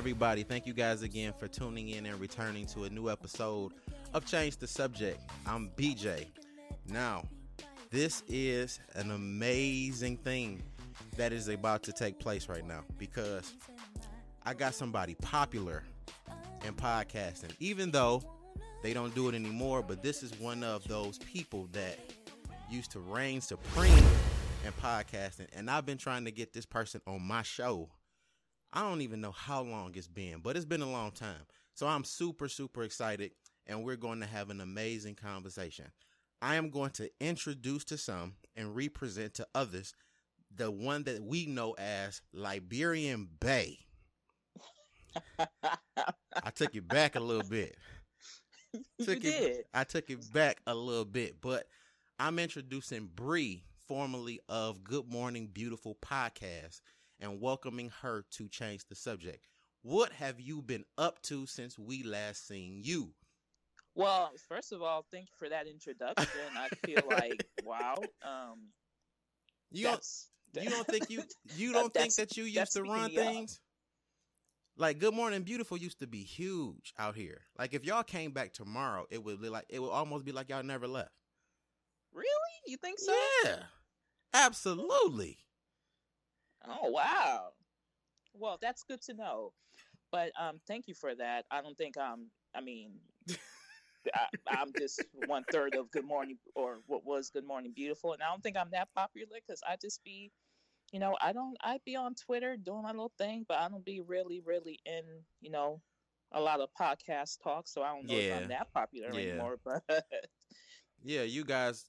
Everybody. Thank you guys again for tuning in and returning to a new episode of Change the Subject. I'm BJ. Now, this is an amazing thing that is about to take place right now because I got somebody popular in podcasting, even though they don't do it anymore. But this is one of those people that used to reign supreme in podcasting, and I've been trying to get this person on my show. I don't even know how long it's been, but it's been a long time. So I'm super, super excited, and we're going to have an amazing conversation. I am going to introduce to some and represent to others the one that we know as Liberian Bae. I took it back a little bit. Took you it, did. I took it back a little bit, but I'm introducing Bre, formerly of Good Morning Beautiful podcast, and welcoming her to change the subject. What have you been up to since we last seen you? Well, first of all, thank you for that introduction. I feel like wow. Um, You don't, you don't think you you don't think that you used to run up. things? Like Good Morning Beautiful used to be huge out here. Like if y'all came back tomorrow, it would be like it would almost be like y'all never left. really? You think so? Yeah, absolutely. Oh wow. Well, that's good to know. But um, thank you for that. I don't think um, I mean, I, I'm just one third of Good Morning or what was Good Morning Beautiful, and I don't think I'm that popular because I just be, you know, I don't. I be on Twitter doing my little thing, but I don't be really, really in, you know, a lot of podcast talk. So I don't know if I'm that popular Yeah. anymore. But Yeah, you guys,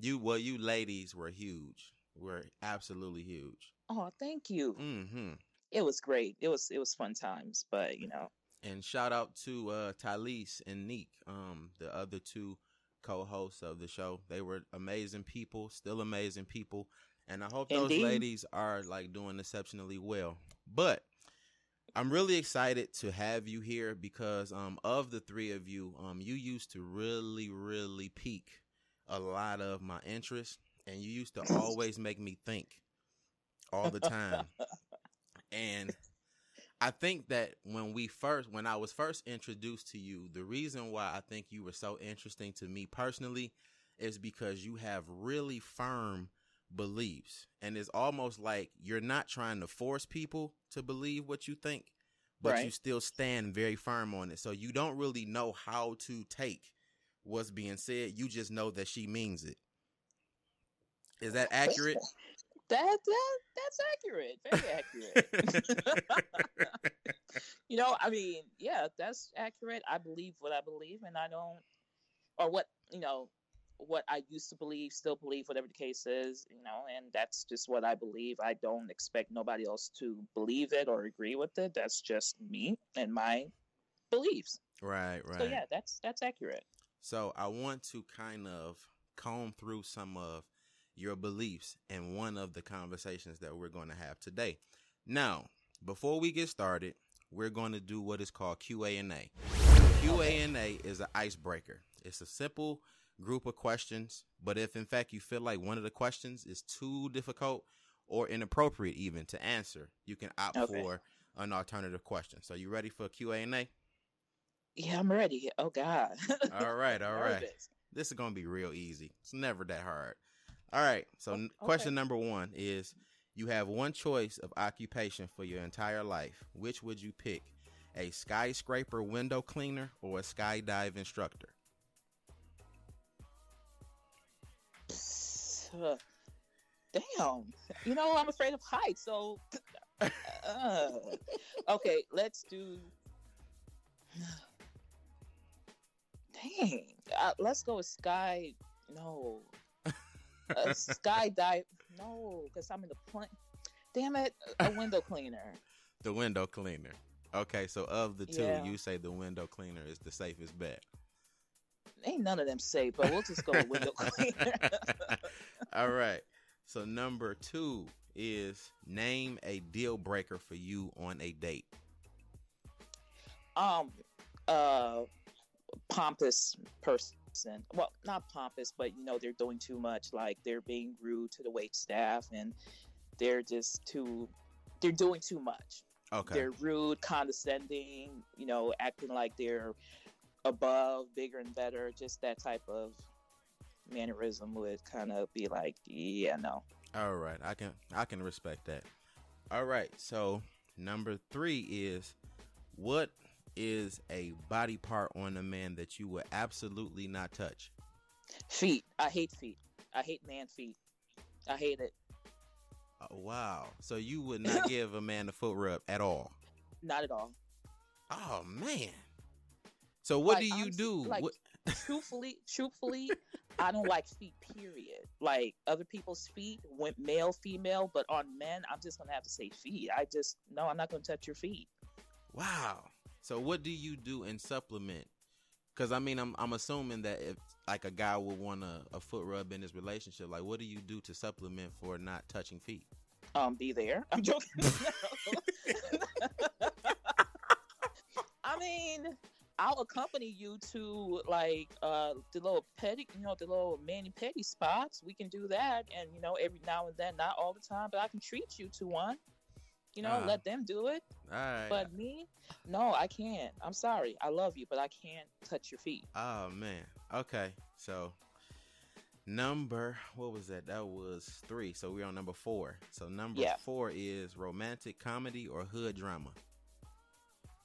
you well, you ladies were huge. Were absolutely huge. Oh, thank you. hmm It was great. It was it was fun times. But you know, And shout out to uh Talise and Neek, um, the other two co-hosts of the show. They were amazing people, still amazing people. And I hope those Indeed. ladies are like doing exceptionally well. But I'm really excited to have you here because um of the three of you, um you used to really, really pique a lot of my interest and you used to always make me think all the time. and I think that when we first, when I was first introduced to you, the reason why I think you were so interesting to me personally is because you have really firm beliefs. And it's almost like you're not trying to force people to believe what you think, but you still stand very firm on it. So you don't really know how to take what's being said. You just know that she means it. Is that accurate? That that that's accurate. Very accurate. you know, I mean, yeah, that's accurate. I believe what I believe, and I don't, or what you know, what I used to believe, still believe, whatever the case is. You know, and that's just what I believe. I don't expect nobody else to believe it or agree with it. That's just me and my beliefs. right, right. So yeah, that's that's accurate. So I want to kind of comb through some of your beliefs in one of the conversations that we're going to have today. Now, before we get started, we're going to do what is called QA&A. QA&A is an icebreaker. It's a simple group of questions, but if in fact you feel like one of the questions is too difficult or inappropriate even to answer, you can opt Okay. for an alternative question. So you ready for QA&A? Yeah, I'm ready. Oh God. All right, all right. This is gonna be real easy. It's never that hard. All right. So, okay. question number one is: You have one choice of occupation for your entire life. Which would you pick? A skyscraper window cleaner or a skydive instructor? Damn. You know, I'm afraid of heights, so. Uh, okay, let's do. Dang. Uh, let's go with Sky. No. Uh, skydive. No, because I'm in the plane. Damn it. A window cleaner. The window cleaner. Okay, so of the two, Yeah. you say the window cleaner is the safest bet. Ain't none of them safe, but we'll just go with window cleaner. All right. So number two is name a deal breaker for you on a date. um uh pompous person well not pompous but you know they're doing too much like they're being rude to the wait staff and they're just too they're doing too much Okay. They're rude, condescending, you know, acting like they're above, bigger and better. Just that type of mannerism would kind of be like, yeah, no. All right, I can I can respect that. All right, so number three is what is a body part on a man that you would absolutely not touch? Feet. I hate feet. I hate man feet. I hate it. Oh, wow. So you would not give a man a foot rub at all? Not at all. Oh man. So what Like, do you honestly, do? like- What- truthfully, truthfully, I don't like feet. Period. Like other people's feet, went male, female, but on men, I'm just gonna have to say feet. I just no, I'm not gonna touch your feet. wow. So what do you do in supplement? Because I mean, I'm I'm assuming that if like a guy would want a, a foot rub in his relationship, like what do you do to supplement for not touching feet? Um, be there. I'm joking. I mean, I'll accompany you to like uh the little petty, you know, the little mani petty spots. We can do that, and you know, every now and then, not all the time, but I can treat you to one. You know, Ah. let them do it. All right. But me, no, I can't. I'm sorry. I love you, but I can't touch your feet. Oh man. Okay. So number what was that? That was three. So we're on number four. So number Yeah. four is romantic comedy or hood drama.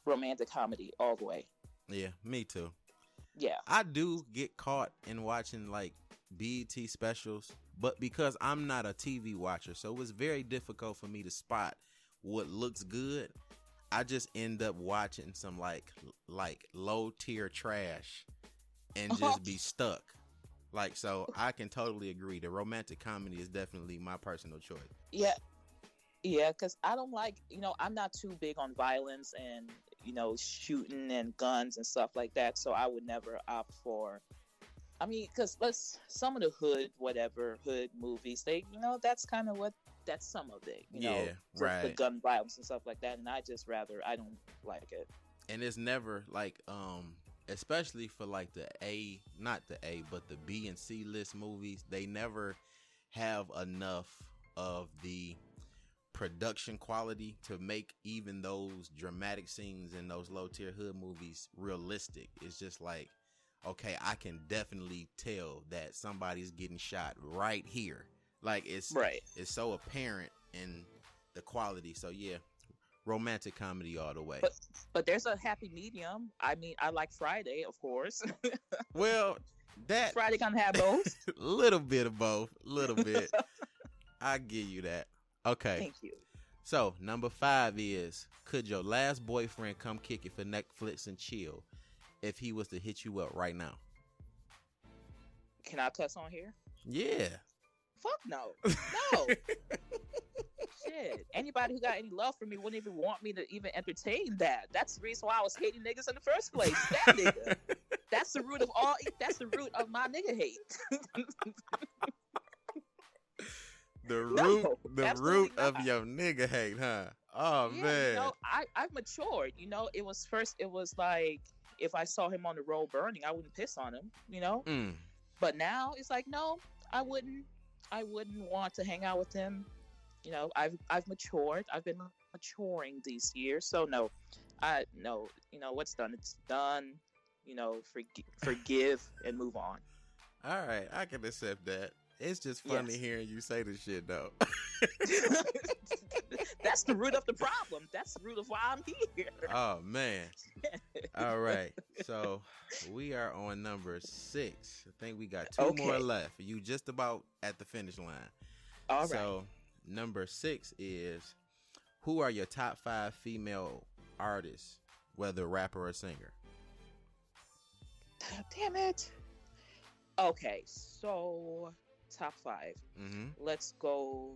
Romantic comedy all the way. Yeah, me too. Yeah. I do get caught in watching like BET specials, but because I'm not a TV watcher, so it's very difficult for me to spot what looks good. I just end up watching some like like low tier trash and just be stuck. Like so I can totally agree. The romantic comedy is definitely my personal choice. Yeah. Yeah, because I don't like, you know, I'm not too big on violence and, you know, shooting and guns and stuff like that. So I would never opt for, I mean, because let's, some of the hood, whatever, hood movies, they, you know, that's kind of what, that's some of it, you know, Yeah, the, the gun violence and stuff like that. And I just rather, I don't like it. and it's never like um especially for like the A not the A but the B and C list movies they never have enough of the production quality to make even those dramatic scenes in those low tier hood movies realistic it's just like okay I can definitely tell that somebody's getting shot right here like it's Right. it's so apparent in the quality so yeah romantic comedy all the way But but there's a happy medium. I mean, I like Friday, of course. Well, that Friday can have both. little bit of both, little bit. I give you that. Okay. Thank you. So number five is: Could your last boyfriend come kick it for Netflix and chill if he was to hit you up right now? Can I cuss on here? Yeah. Fuck no. No. Shit. Anybody who got any love for me wouldn't even want me to even entertain that. That's the reason why I was hating niggas in the first place. That nigga. That's the root of all. That's the root of my nigga hate. The No, root, the absolutely root of your nigga hate, huh? Oh yeah, man. you know, I I've matured. You know, it was first. It was like if I saw him on the road burning, I wouldn't piss on him. You know, Mm. but now it's like no, I wouldn't. I wouldn't want to hang out with him. You know, I've I've matured. I've been maturing these years, so no, I no. You know what's done, it's done. You know, forgi- forgive and move on. All right, I can accept that. It's just funny Yes. hearing you say this shit though. That's the root of the problem. That's the root of why I'm here. oh man. All right. So we are on number six. I think we got two more Okay. left. You just about at the finish line. All right. So number six is who are your top five female artists, whether rapper or singer? Damn it. Okay, so top five. Mm-hmm. Let's go.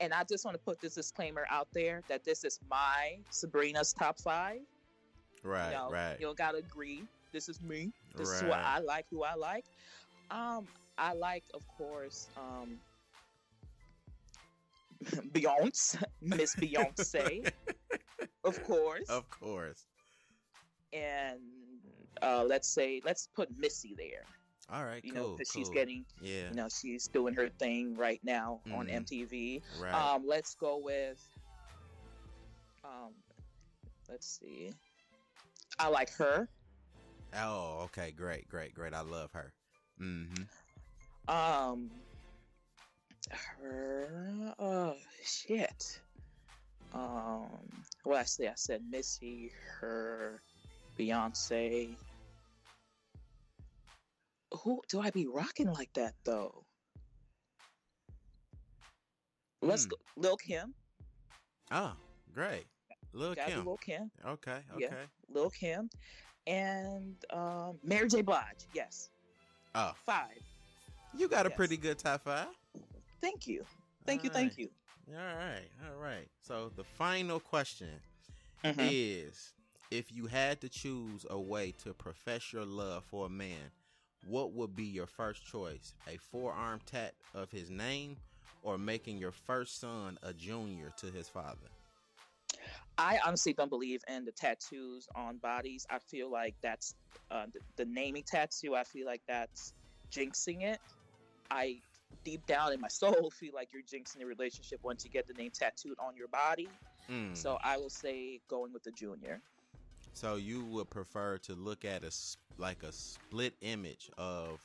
And I just want to put this disclaimer out there that this is my Subrena's top five. Right, you know, right. You don't gotta agree. This is me. This is what I like. Who I like. Um, I like, of course, um, Beyonce, Miss Beyonce, of course, Of course. and uh, let's say let's put Missy there. All right, You cool. know, because she's getting, yeah, you know, she's doing her thing right now on Mhm. MTV. right. Um, let's go with Um, let's see. I like her. Oh, okay, great, great, great. I love her. Mm-hmm. Um, her. Oh shit. Um, well, actually, I said Missy, her, Beyonce. Who do I be rocking like that though? Let's Hmm. go, Lil Kim. Oh, great. Lil Gotta Kim. Lil Kim. Okay, okay. Yeah. Lil Kim, and um, Mary J. Blige. Yes, Oh, five. you got a Yes. pretty good top five. Thank you, thank you, All thank you. All right, all right. So the final question Mhm. is if you had to choose a way to profess your love for a man, what would be your first choice? A forearm tat of his name or making your first son a junior to his father? I honestly don't believe in the tattoos on bodies. I feel like that's uh, the, the naming tattoo. I feel like that's jinxing it. I deep down in my soul feel like you're jinxing the relationship once you get the name tattooed on your body. Mm. So I will say going with the junior. So you would prefer to look at a like a split image of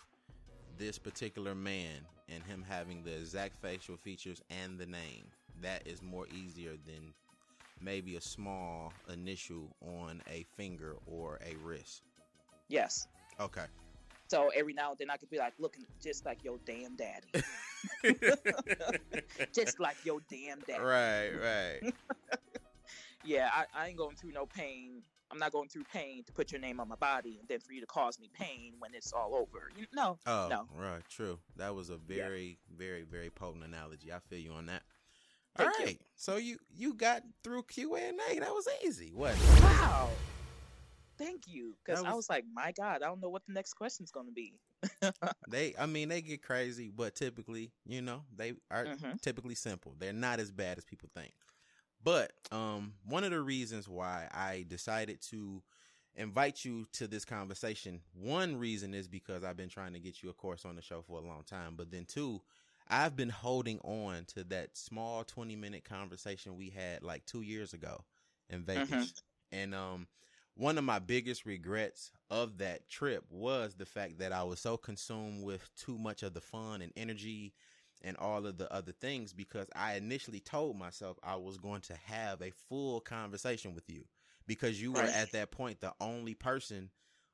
this particular man and him having the exact facial features and the name. That is more easier than maybe a small initial on a finger or a wrist. Yes. Okay. So every now and then I could be like looking just like your damn daddy, just like your damn daddy. right, right. Yeah, I, I ain't going through no pain. I'm not going through pain to put your name on my body and then for you to cause me pain when it's all over. You, no, Oh, No. right, true. That was a Yeah. very, very, very potent analogy. I feel you on that. All Thank you. so you you got through Q and A. That was easy. What? Wow. Thank you. Because That I was- was like, my God, I don't know what the next question's going to be. They, I mean, they get crazy, but typically, you know, they are Mhm. typically simple. They're not as bad as people think. But um, one of the reasons why I decided to invite you to this conversation, one reason is because I've been trying to get you, of course, on the show for a long time. But then two, I've been holding on to that small twenty minute conversation we had like two years ago in Vegas, and um, one of my biggest regrets of that trip was the fact that I was so consumed with too much of the fun and energy and all of the other things because I initially told myself I was going to have a full conversation with you because you were Right. at that point the only person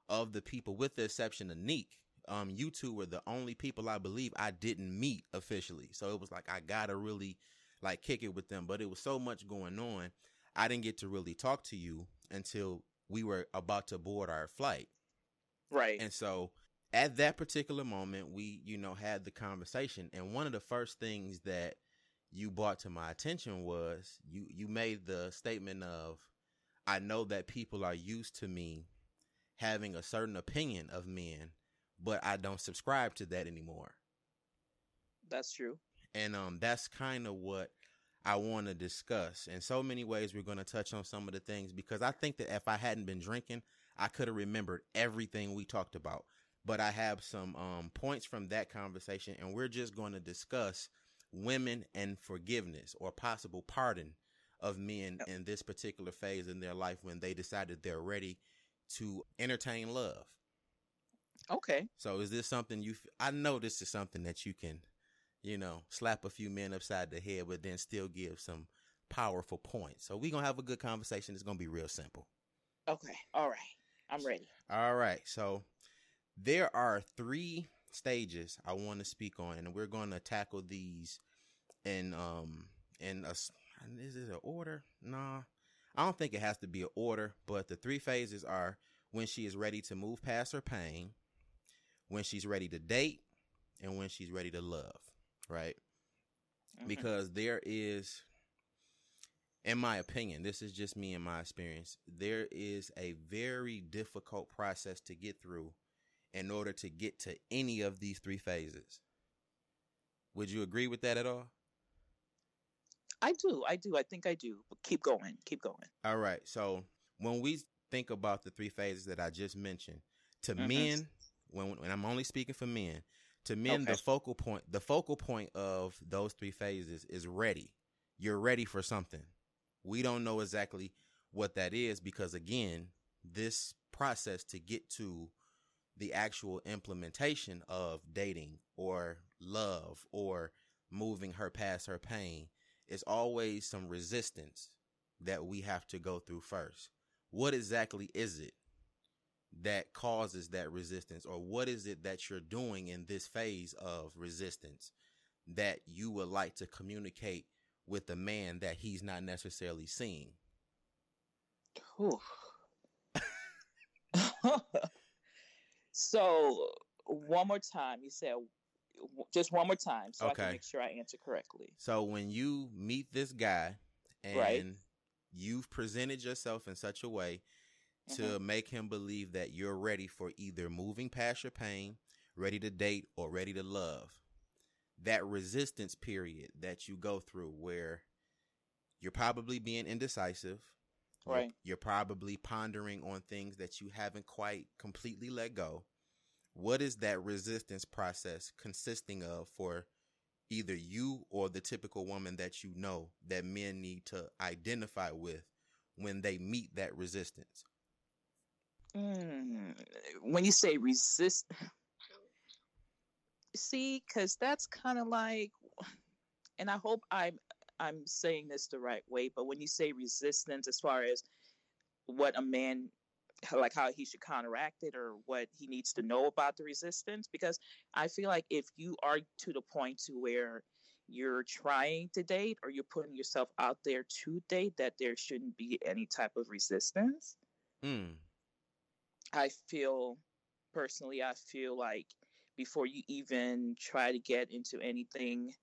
of the people with the exception of Neek. Um, you two were the only people I believe I didn't meet officially. So it was like I gotta really like kick it with them. But it was so much going on. I didn't get to really talk to you until we were about to board our flight. Right. And so at that particular moment, we, you know, had the conversation. And one of the first things that you brought to my attention was you, you made the statement of, I know that people are used to me having a certain opinion of men, but I don't subscribe to that anymore. That's true. And um, that's kind of what I want to discuss. In so many ways, we're going to touch on some of the things because I think that if I hadn't been drinking, I could have remembered everything we talked about. But I have some um, points from that conversation, and we're just going to discuss women and forgiveness or possible pardon of men in this particular phase in their life when they decided they're ready to entertain love. Okay. So is this something you? f- I know this is something that you can, you know, slap a few men upside the head, but then still give some powerful points. So we're gonna have a good conversation. It's gonna be real simple. Okay. All right. I'm ready. All right. So there are three stages I want to speak on, and we're going to tackle these in um in a is it an order? Nah, I don't think it has to be an order. But the three phases are when she is ready to move past her pain, when she's ready to date, and when she's ready to love. Right Mhm. because there is in my opinion this is just me and my experience there is a very difficult process to get through in order to get to any of these three phases would you agree with that at all I do. I do. I think I do. But keep going. Keep going. all right so when we think about the three phases that i just mentioned to Mhm. men when, when i'm only speaking for men to men the focal point the focal point of those three phases is ready you're ready for something We don't know exactly what that is because again, this process to get to the actual implementation of dating or love or moving her past her pain is always some resistance that we have to go through first. What exactly is it that causes that resistance or what is it that you're doing in this phase of resistance that you would like to communicate with a man that he's not necessarily seeing? so one more time, you said just one more time, so okay. I can make sure I answer correctly. So when you meet this guy and right. you've presented yourself in such a way to mm-hmm. make him believe that you're ready for either moving past your pain, ready to date, or ready to love. That resistance period that you go through where you're probably being indecisive. Right. You're, you're probably pondering on things that you haven't quite completely let go. What is that resistance process consisting of for either you or the typical woman that you know that men need to identify with when they meet that resistance? Mm, when you say resist, see, because that's kind of like, and I hope I'm I'm saying this the right way, but when you say resistance, as far as what a man like how he should counteract it or what he needs to know about the resistance because i feel like if you are to the point to where you're trying to date or you're putting yourself out there to date that there shouldn't be any type of resistance mm. I feel personally, I feel like before you even try to get into anything,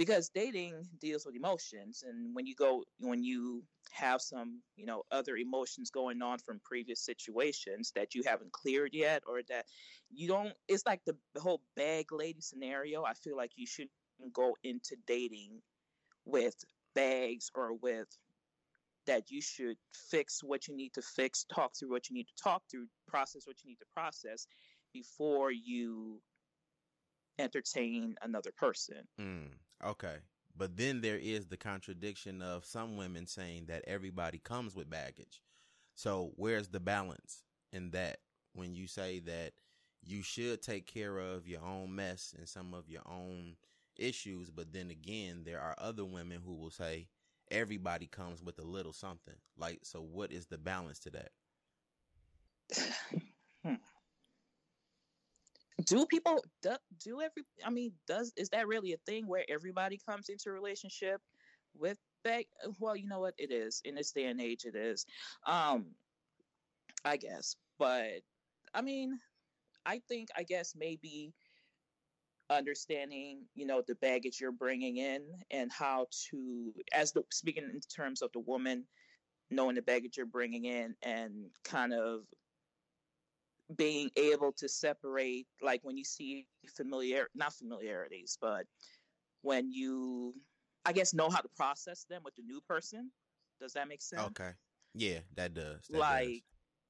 because dating deals with emotions, and when you go, when you have some, you know, other emotions going on from previous situations that you haven't cleared yet, or that you don't, it's like the, whole bag lady scenario. I feel like you shouldn't go into dating with bags or with that you should fix what you need to fix, talk through what you need to talk through, process what you need to process before you entertain another person. Mm, okay. But then there is the contradiction of some women saying that everybody comes with baggage. So where's the balance in that when you say that you should take care of your own mess and some of your own issues, but then again, there are other women who will say, everybody comes with a little something. Like, so what is the balance to that? Do people do, do every? I mean, does is that really a thing where everybody comes into a relationship with that? Well, you know what, it is in this day and age. It is, um, I guess, but I mean, I think I guess maybe understanding you know the baggage you're bringing in and how to as the speaking in terms of the woman knowing the baggage you're bringing in and kind of being able to separate like when you see familiar not familiarities but when you i guess know how to process them with the new person does that make sense okay yeah that does that like does.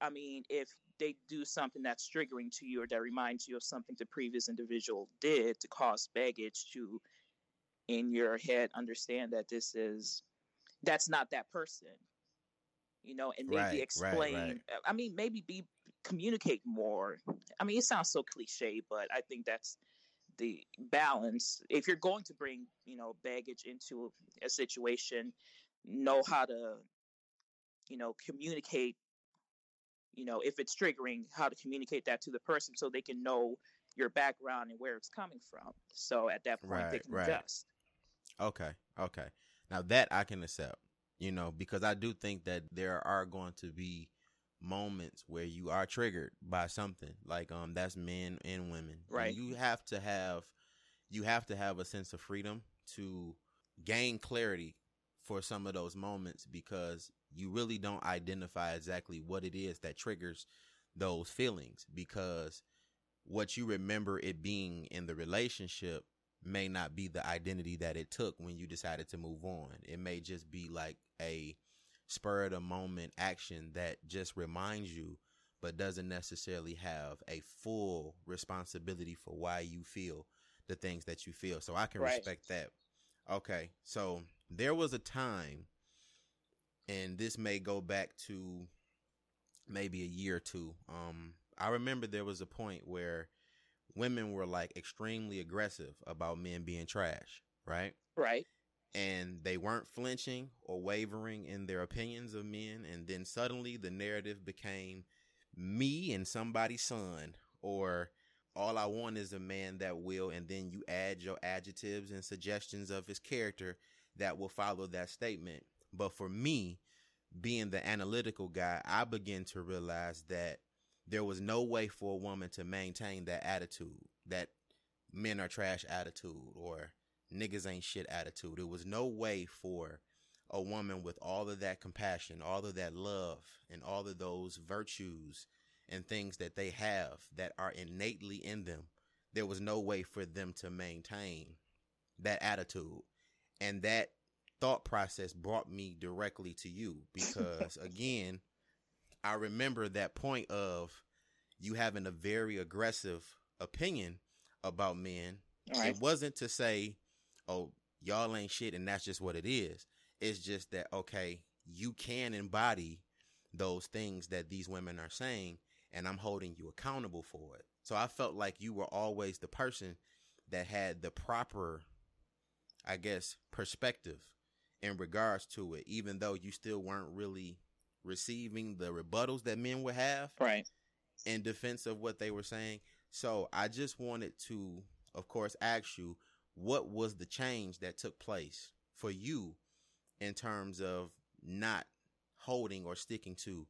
i mean if they do something that's triggering to you or that reminds you of something the previous individual did to cause baggage to in your head understand that this is that's not that person you know and maybe right, explain right, right. i mean maybe be communicate more i mean it sounds so cliche but i think that's the balance if you're going to bring you know baggage into a situation know how to you know communicate you know, if it's triggering, how to communicate that to the person so they can know your background and where it's coming from. So at that point, right, they can right. adjust. Okay, okay. Now that I can accept, you know, because I do think that there are going to be moments where you are triggered by something like um that's men and women right and you have to have you have to have a sense of freedom to gain clarity for some of those moments because you really don't identify exactly what it is that triggers those feelings because what you remember it being in the relationship may not be the identity that it took when you decided to move on. It may just be like a spur of the moment action that just reminds you, but doesn't necessarily have a full responsibility for why you feel the things that you feel. So I can right. respect that. Okay. So there was a time and this may go back to maybe a year or two. Um, I remember there was a point where women were like extremely aggressive about men being trash, right? Right. And they weren't flinching or wavering in their opinions of men. And then suddenly the narrative became me and somebody's son, or all I want is a man that will. And then you add your adjectives and suggestions of his character that will follow that statement. But for me, being the analytical guy, I begin to realize that there was no way for a woman to maintain that attitude, that men are trash attitude or niggas ain't shit attitude. There was no way for a woman with all of that compassion, all of that love, and all of those virtues and things that they have that are innately in them. There was no way for them to maintain that attitude. And that thought process brought me directly to you because, again, I remember that point of you having a very aggressive opinion about men. Right. It wasn't to say, oh, y'all ain't shit and that's just what it is. It's just that, okay, you can embody those things that these women are saying and I'm holding you accountable for it. So I felt like you were always the person that had the proper, I guess, perspective in regards to it, even though you still weren't really receiving the rebuttals that men would have Right. in defense of what they were saying. So I just wanted to, of course, ask you what was the change that took place for you in terms of not holding or sticking to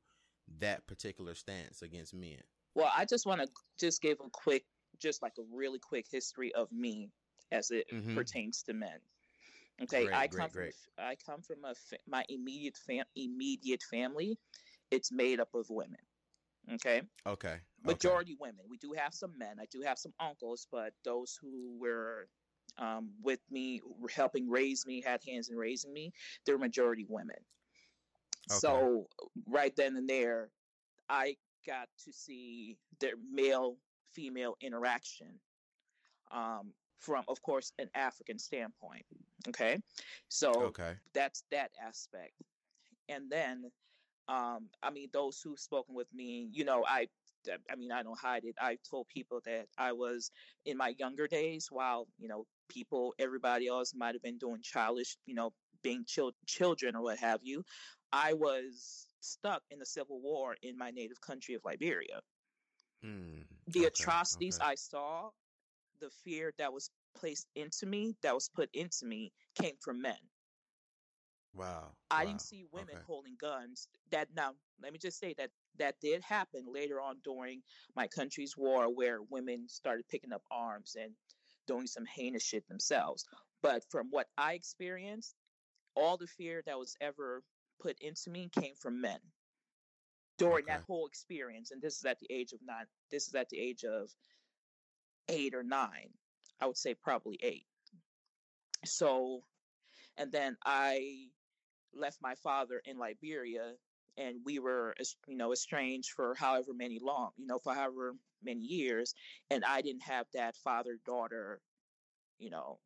that particular stance against men. Well, I just want to just give a quick, just like a really quick history of me as it Mhm. pertains to men. Okay, Great, I come great. from I come from a fa- my immediate fam- immediate family. It's made up of women. Okay, Okay. okay. majority women. We do have some men. I do have some uncles, but those who were um, with me, helping raise me, had hands in raising me, they're majority women. So right then and there, I got to see their male female interaction um, from, of course, an African standpoint. Okay, so Okay. that's that aspect and then um i mean those who've spoken with me you know i i mean i don't hide it i told people that i was in my younger days while you know people everybody else might have been doing childish you know being chil- children or what have you i was stuck in the civil war in my native country of liberia Hmm. the Okay, atrocities okay. I saw, the fear that was placed into me, that was put into me, came from men. Wow. I wow, didn't see women okay. holding guns. That now, let me just say that that did happen later on during my country's war, where women started picking up arms and doing some heinous shit themselves. But from what I experienced, all the fear that was ever put into me came from men during that whole experience. And this is at the age of nine. This is at the age of eight or nine. I would say probably eight. So, and then I left my father in Liberia, and we were, you know, estranged for however many long, you know, for however many years, and I didn't have that father daughter, you know.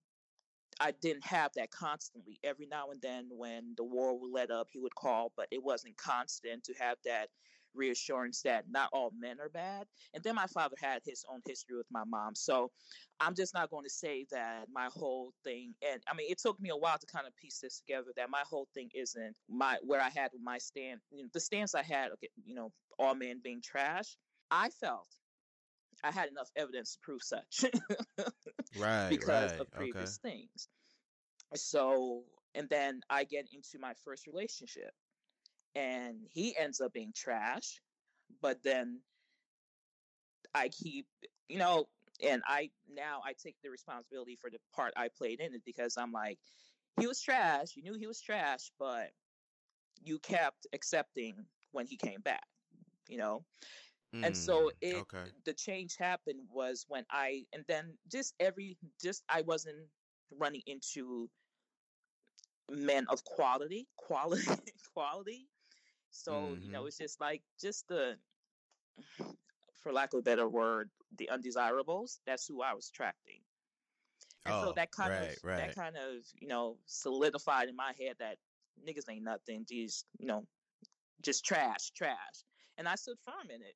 I didn't have that constantly. Every now and then, when the war would let up, he would call, but it wasn't constant to have that reassurance that not all men are bad. And then my father had his own history with my mom. So I'm just not going to say that my whole thing, and I mean, it took me a while to kind of piece this together. That my whole thing isn't my where I had my stand, you know, the stance I had, okay, you know, all men being trash. I felt I had enough evidence to prove such Right. because right. of previous okay. things. So, and then I get into my first relationship, and he ends up being trash, but then I keep, you know, and I now I take the responsibility for the part I played in it because I'm like, he was trash. You knew he was trash, but you kept accepting when he came back, you know. And so Mm, it Okay. the change happened was when I and then just every just I wasn't running into men of quality, quality, quality. So you know, Mhm. it's just like just the, for lack of a better word, the undesirables. That's who I was attracting. And so Oh, that kind right, of right. that kind of you know solidified in my head that niggas ain't nothing. These, you know, just trash, trash. And I stood firm in it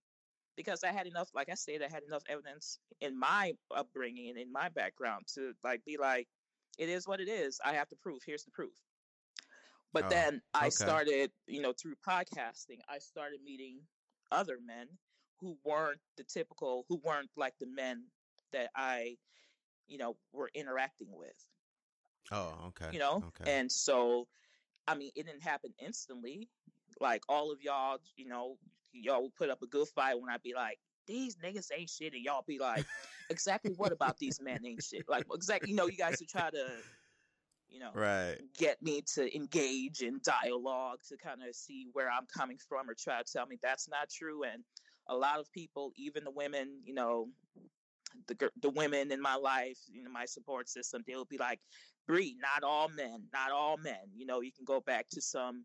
because I had enough, like I said, I had enough evidence in my upbringing and in my background to like be like, it is what it is. I have to prove. Here's the proof. But Oh, then I okay. started, you know, through podcasting, I started meeting other men who weren't the typical, who weren't like the men that I, you know, were interacting with Oh, okay. you know Okay. and so i mean it didn't happen instantly like all of y'all you know y'all would put up a good fight when i'd be like these niggas ain't shit and y'all be like exactly what about these men ain't shit like exactly you know you guys would try to you know right. get me to engage in dialogue to kind of see where i'm coming from or try to tell me that's not true and a lot of people even the women you know the the women in my life, you know, my support system, they'll be like, "Bre, not all men, not all men." You know, you can go back to some,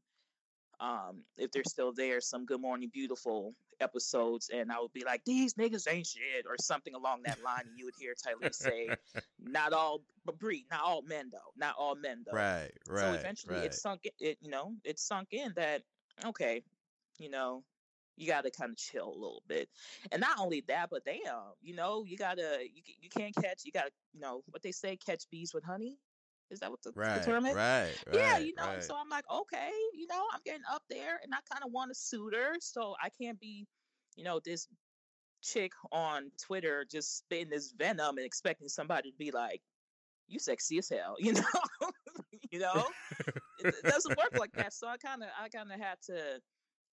um, if they're still there, some Good Morning Beautiful episodes, and I would be like, "These niggas ain't shit," or something along that line, and you would hear Tylee say, "Not all, but Bre, not all men though, not all men though." right. Right. so eventually, right. it sunk. It, it you know, it sunk in that okay, you know, you got to kind of chill a little bit, and not only that, but damn, you know, you gotta you you can't catch. You got to you know what they say, catch bees with honey. Is that what the, right. the term is? Right. Right. yeah, you know. Right. So I'm like, okay, you know, I'm getting up there, and I kind of want a suitor, so I can't be, you know, this chick on Twitter just spitting this venom and expecting somebody to be like, "You sexy as hell," you know, you know. it, it doesn't work like that. So I kind of, I kind of had to,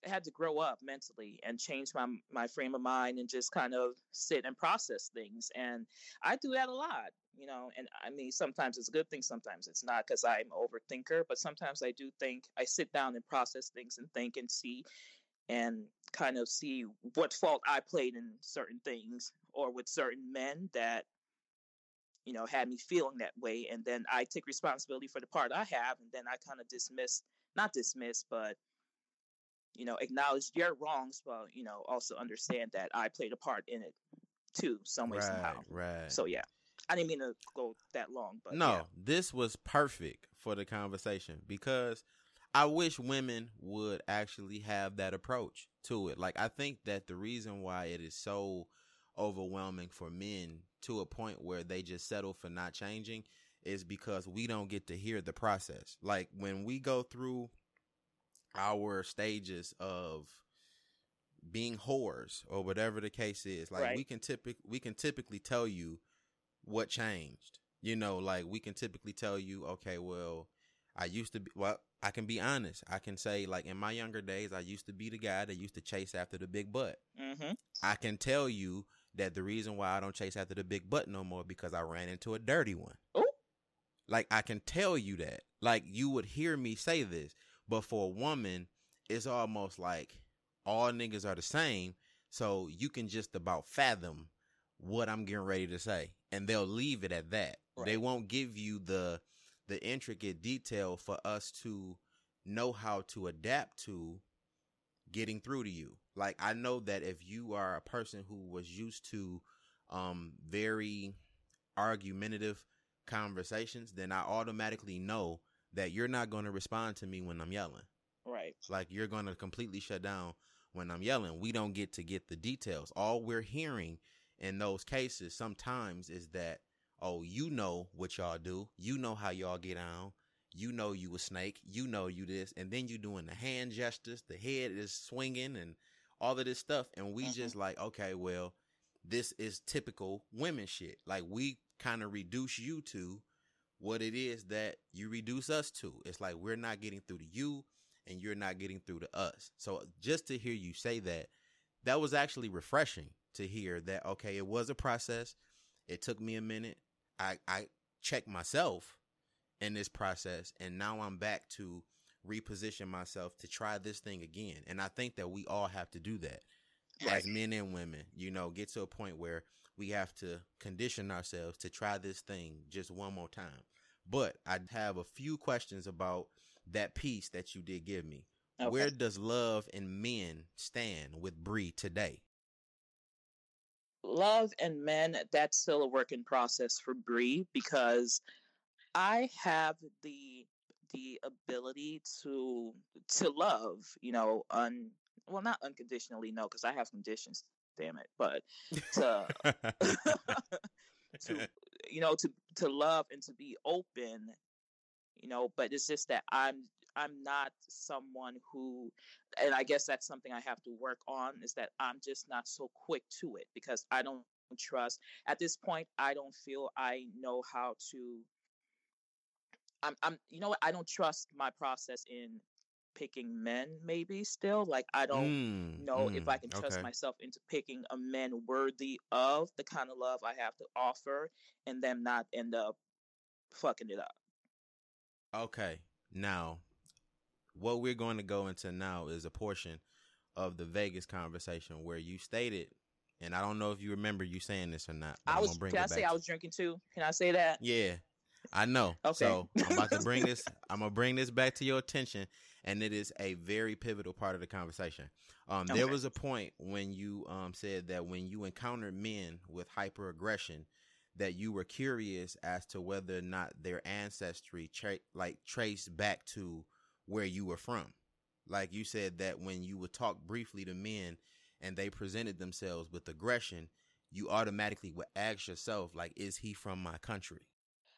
had to grow up mentally and change my my frame of mind and just kind of sit and process things. And I do that a lot, you know. And I mean, sometimes it's a good thing, sometimes it's not, because I'm an overthinker. But sometimes I do think I sit down and process things and think and see and kind of see what fault I played in certain things or with certain men that you know had me feeling that way and then I take responsibility for the part I have and then I kind of dismiss not dismiss but you know acknowledge their wrongs but you know also understand that I played a part in it too some way right. somehow Right. so yeah I didn't mean to go that long but no, yeah. this was perfect for the conversation because I wish women would actually have that approach to it. Like I think that the reason why it is so overwhelming for men to a point where they just settle for not changing is because we don't get to hear the process. Like when we go through our stages of being whores or whatever the case is, like Right. we can typic we can typically tell you what changed. You know, like we can typically tell you, okay, well, I used to be well, I can be honest. I can say like in my younger days, I used to be the guy that used to chase after the big butt. mhm I can tell you that the reason why I don't chase after the big butt no more because I ran into a dirty one. Ooh. Like I can tell you that. Like you would hear me say this, but for a woman, it's almost like all niggas are the same. So you can just about fathom what I'm getting ready to say, and they'll leave it at that. They won't give you the the intricate detail for us to know how to adapt to getting through to you. Like I know that if you are a person who was used to um very argumentative conversations, then I automatically know that you're not going to respond to me when I'm yelling. right Like you're going to completely shut down when I'm yelling. We don't get to get the details. All we're hearing in those cases sometimes is that, oh, you know what y'all do. You know how y'all get on. You know you a snake. You know you this. And then you doing the hand gestures. The head is swinging and all of this stuff. And we Mhm. just like, okay, well, this is typical women shit. Like we kind of reduce you to what it is that you reduce us to. It's like we're not getting through to you and you're not getting through to us. So just to hear you say that, that was actually refreshing to hear that okay, it was a process. It took me a minute. I I checked myself in this process and now I'm back to reposition myself to try this thing again. And I think that we all have to do that right as men and women, you know, get to a point where we have to condition ourselves to try this thing just one more time. But I have a few questions about that piece that you did give me. Okay. Where does love and men stand with Bre today? Love and men that's still a work in process for Bre because I have the the ability to to love, you know, un well not unconditionally, no, because I have conditions, damn it, but to to you know to to love and to be open, you know, but it's just that I'm I'm not someone who, and I guess that's something I have to work on is that I'm just not so quick to it because I don't trust. At this point, I don't feel I know how to. I'm, I'm, you know what? I don't trust my process in picking men. Maybe still, like I don't Mm, know if mm, I can trust okay. myself into picking a man worthy of the kind of love I have to offer, and them not end up fucking it up. Okay. Now, what we're going to go into now is a portion of the Vegas conversation where you stated, and I don't know if you remember you saying this or not. I was. Can I say I was drinking too? Can I say that? Yeah, I know. Okay. So I'm about to bring this. I'm gonna bring this back to your attention, and it is a very pivotal part of the conversation. Um, there was a point when you um said that when you encountered men with hyperaggression, that you were curious as to whether or not their ancestry tra- like traced back to where you were from. Like you said that when you would talk briefly to men and they presented themselves with aggression, you automatically would ask yourself, like, is he from my country?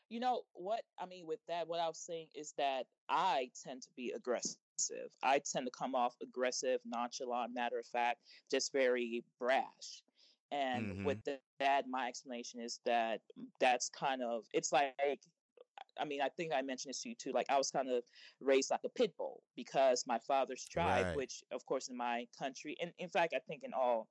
You know what I mean with that? What I was saying is that I tend to be aggressive. I tend to come off aggressive, nonchalant, matter of fact, just very brash. And Mhm. with that, my explanation is that that's kind of it's like I mean, I think I mentioned this to you too. Like I was kind of raised like a pit bull because my father's tribe, Right. which of course in my country, and in fact I think in all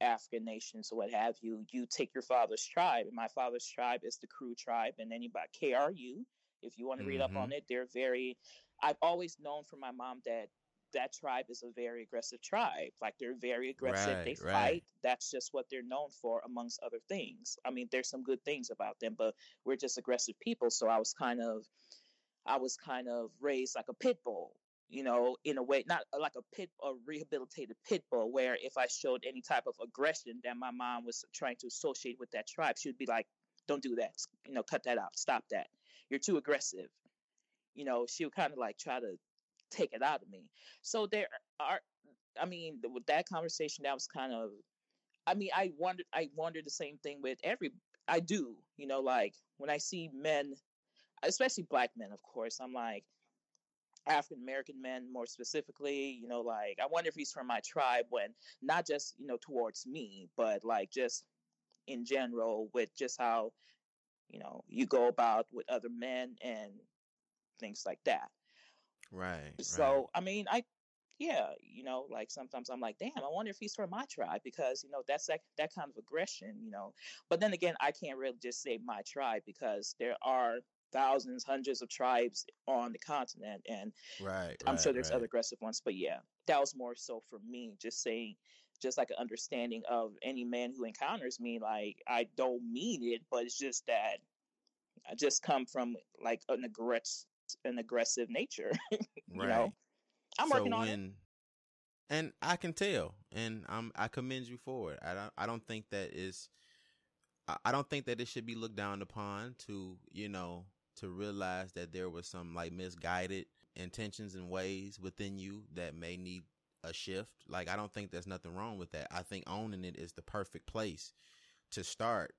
African nations or what have you, you take your father's tribe. And my father's tribe is the Kru tribe, and anybody KRU. If you want to read up on mm-hmm. it, they're very. I've always known from my mom that that tribe is a very aggressive tribe. Like they're very aggressive. they Right, right. fight. That's just what they're known for, amongst other things. I mean, there's some good things about them, but we're just aggressive people. So I was kind of, I was kind of raised like a pit bull, you know, in a way, not like a pit, a rehabilitated pit bull, where if I showed any type of aggression that my mom was trying to associate with that tribe, she would be like, "Don't do that, you know, cut that out, stop that. You're too aggressive." You know, she would kind of like try to take it out of me. So there are, I mean, with that conversation, that was kind of, I mean, I wondered, I wondered the same thing with every, I do, you know, like when I see men, especially black men, of course, I'm like, African American men more specifically, you know, like I wonder if he's from my tribe when not just, you know, towards me, but like just in general with just how, you know, you go about with other men and things like that. Right. right. So, I mean, I, yeah, you know, like sometimes I'm like, damn, I wonder if he's from my tribe because, you know, that's that, that kind of aggression, you know. But then again, I can't really just say my tribe because there are thousands, hundreds of tribes on the continent. And right. I'm right, sure there's right. other aggressive ones. But yeah, that was more so for me, just saying, just like an understanding of any man who encounters me. Like, I don't mean it, but it's just that I just come from like an aggressive, an aggressive nature. you Right. know, I'm so working on it. And I can tell, and I'm I commend you for it. I don't I don't think that is, I, I don't think that it should be looked down upon to you know to realize that there was some like misguided intentions and ways within you that may need a shift. Like I don't think there's nothing wrong with that. I think owning it is the perfect place to start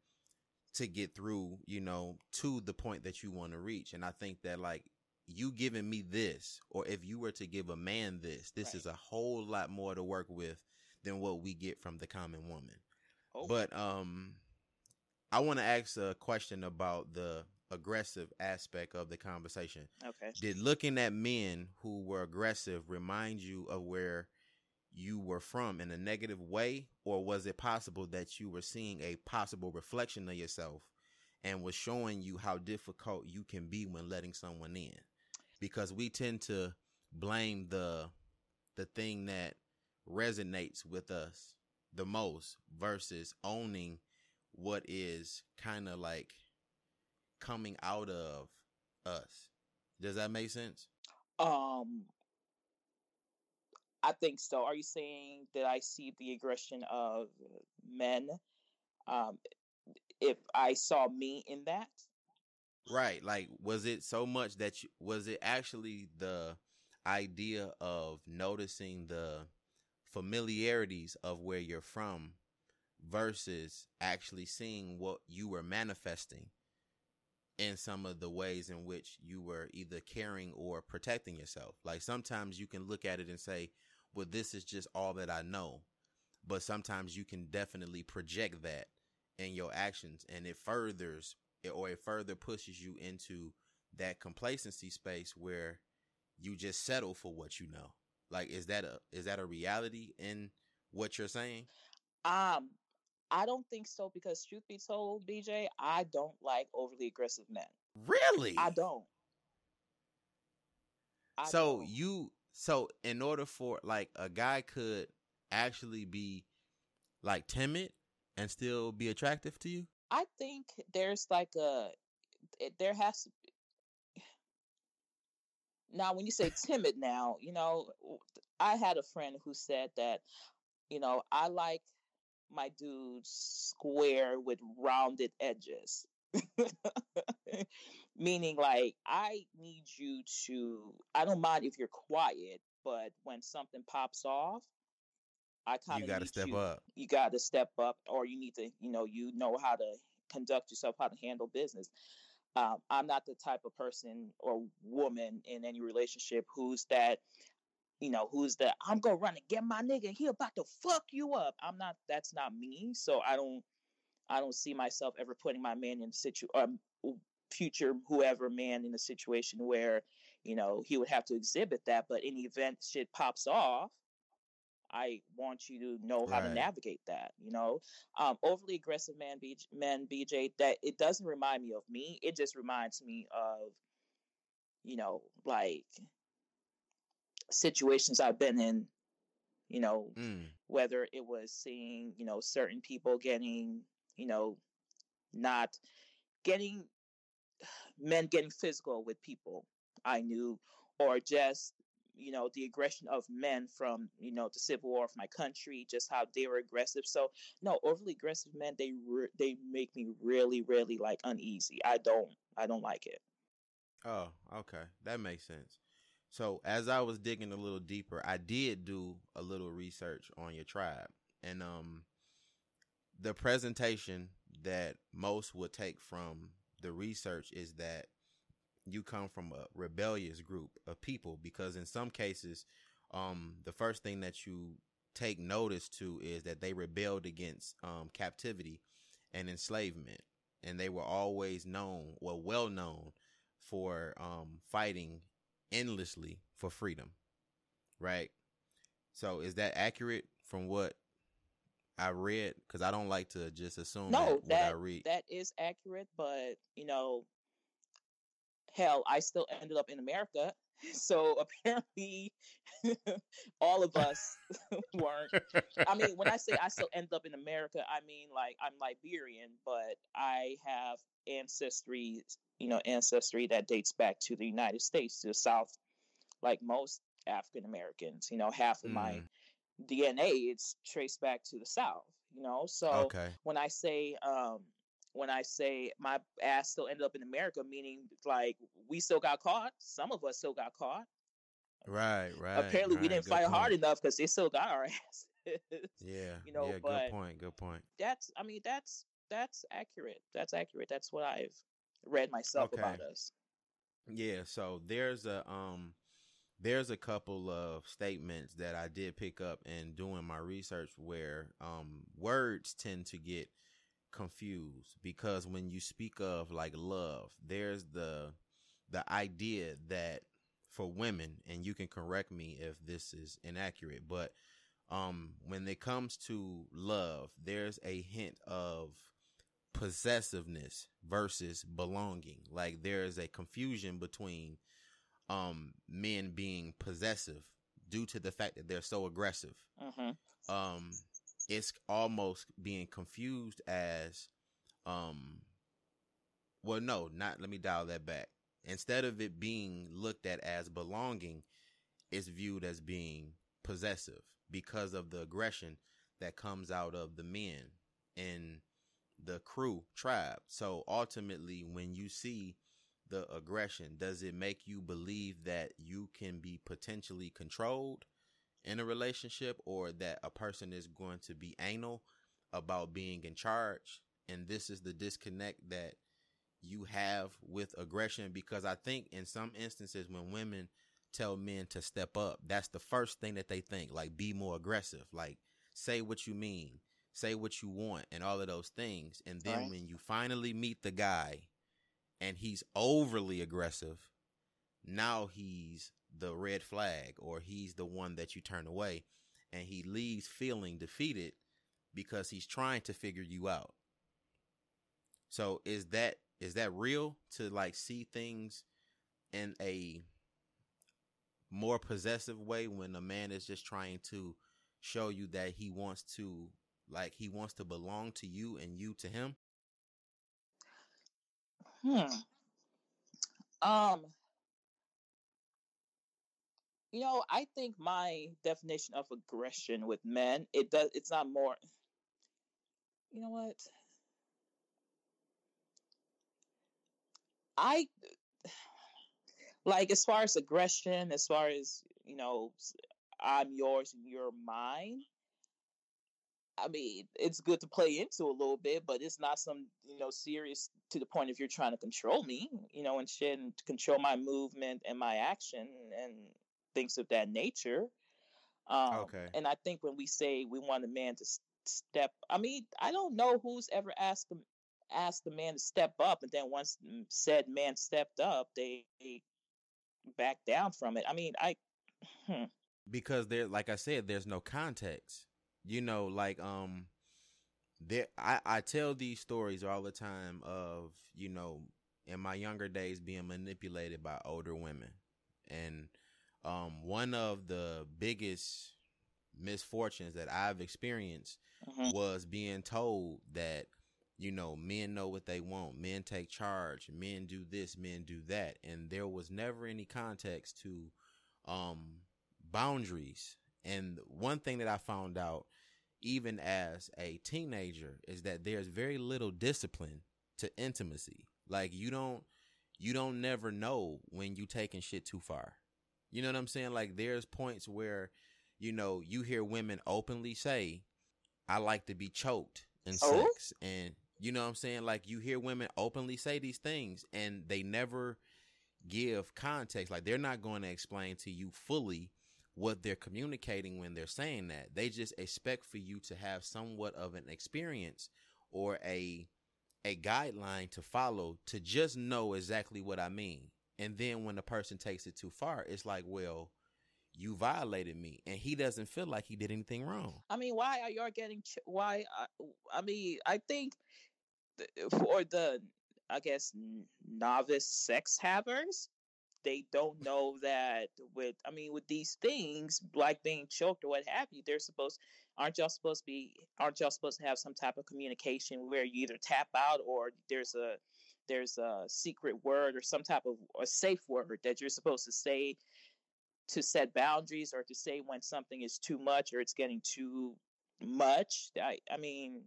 to get through, you know, to the point that you want to reach. And I think that like you giving me this, or if you were to give a man this, this Right. is a whole lot more to work with than what we get from the common woman. Oh, But um I want to ask a question about the aggressive aspect of the conversation. okay. Did looking at men who were aggressive remind you of where you were from in a negative way, or was it possible that you were seeing a possible reflection of yourself and was showing you how difficult you can be when letting someone in? Because we tend to blame the the thing that resonates with us the most versus owning what is kind of like coming out of us. Does that make sense? Um, I think so. Are you saying that I see the aggression of men? Um, if I saw me in that, Right. Like, was it so much that you, was it actually the idea of noticing the familiarities of where you're from versus actually seeing what you were manifesting in some of the ways in which you were either caring or protecting yourself. Like sometimes you can look at it and say, well, this is just all that I know. But sometimes you can definitely project that in your actions and it furthers or it further pushes you into that complacency space where you just settle for what you know. Like is that a is that a reality in what you're saying? Um I don't think so because truth be told, BJ, I don't like overly aggressive men. Really? I don't. I so don't. you so in order for like a guy could actually be like timid and still be attractive to you? I think there's like a there has to be now when you say timid now, you know, I had a friend who said that, you know, I like my dudes square with rounded edges. Meaning, like, I need you to, I don't mind if you're quiet, but when something pops off, I kind of you got to step you, up. You got to step up, or you need to, you know, you know how to conduct yourself, how to handle business. Um, I'm not the type of person or woman in any relationship who's that you know, who's the I'm gonna run and get my nigga, he about to fuck you up. I'm not that's not me. So I don't I don't see myself ever putting my man in a situ um, future whoever man in a situation where, you know, he would have to exhibit that. But in the event shit pops off, I want you to know how right. to navigate that. You know, um, overly aggressive man, BJ, men, BJ. That it doesn't remind me of me. It just reminds me of, you know, like situations I've been in, you know, mm. whether it was seeing, you know, certain people getting, you know, not getting men getting physical with people I knew, or just, you know, the aggression of men from, you know, the civil war of my country, just how they were aggressive. So, no, overly aggressive men, they re- they make me really, really like uneasy. I don't, I don't like it. Oh, okay, that makes sense. So as I was digging a little deeper, I did do a little research on your tribe, and um, the presentation that most would take from the research is that you come from a rebellious group of people because in some cases, um, the first thing that you take notice to is that they rebelled against um, captivity and enslavement, and they were always known, well, well known for um, fighting endlessly for freedom, right? So is that accurate from what I read? Because I don't like to just assume no, that, that I read. That is accurate, but you know, hell, I still ended up in America. So apparently, all of us weren't. I mean, when I say I still ended up in America, I mean like I'm Liberian, but I have ancestry you know, ancestry that dates back to the United States, to the South, like most African Americans. You know, half of mm. my DNA it's traced back to the South. You know, so okay. when I say um, when I say my ass still ended up in America, meaning like we still got caught. Some of us still got caught. Right, right. Apparently, right, we didn't fight point. hard enough because they still got our ass. yeah, you know. Yeah, but good point. Good point. That's, I mean, that's that's accurate. That's accurate. That's what I've read myself okay. about us. Yeah, so there's a um there's a couple of statements that I did pick up in doing my research where um words tend to get confused because when you speak of like love, there's the the idea that for women and you can correct me if this is inaccurate, but um when it comes to love, there's a hint of possessiveness versus belonging. Like there is a confusion between um men being possessive due to the fact that they're so aggressive. Mm-hmm. Um it's almost being confused as um well no, not let me dial that back. Instead of it being looked at as belonging, it's viewed as being possessive because of the aggression that comes out of the men and the Kru tribe. So ultimately, when you see the aggression, does it make you believe that you can be potentially controlled in a relationship or that a person is going to be anal about being in charge? And this is the disconnect that you have with aggression because I think in some instances when women tell men to step up, that's the first thing that they think, like be more aggressive, like say what you mean, say what you want and all of those things. And then Right. when you finally meet the guy and he's overly aggressive, now he's the red flag or he's the one that you turn away and he leaves feeling defeated because he's trying to figure you out. So is that is that real to like see things in a more possessive way when a man is just trying to show you that he wants to like he wants to belong to you and you to him? Hmm. Um. You know, I think my definition of aggression with men, it does. It's not more. You know what? I like as far as aggression, as far as you know, I'm yours and you're mine. I mean, it's good to play into a little bit, but it's not some, you know, serious to the point if you're trying to control me, you know, and shit, and control my movement and my action and things of that nature. Um, Okay. And I think when we say we want a man to step, I mean, I don't know who's ever asked them asked the man to step up, and then once mm, said man stepped up, they, they back down from it. I mean, I. Hmm. because there like i said there's no context you know like um there i i tell these stories all the time of you know in my younger days being manipulated by older women and um one of the biggest misfortunes that i've experienced mhm. was being told that you know men know what they want. Men take charge. Men do this men do that. And there was never any context to um boundaries. And one thing that i found out even as a teenager is that there's very little discipline to intimacy. Like you don't you don't never know when you taking shit too far you know what i'm saying? Like there's points where you know you hear women openly say i like to be choked in Oh? sex and you know what i'm saying? Like you hear women openly say these things and they never give context. Like they're not going to explain to you fully what they're communicating when they're saying that. They just expect for you to have somewhat of an experience or a a guideline to follow to just know exactly what i mean and then when the person takes it too far it's like well you violated me and he doesn't feel like he did anything wrong I mean, why are y'all getting? Ch- why? I, I mean, I think th- for the, I guess, novice sex havers, they don't know that with. I mean, with these things like being choked or what have you, they're supposed. Aren't y'all supposed to be? Aren't y'all supposed to have some type of communication where you either tap out or there's a there's a secret word or some type of a safe word that you're supposed to say to set boundaries or to say when something is too much or it's getting too much. I I mean,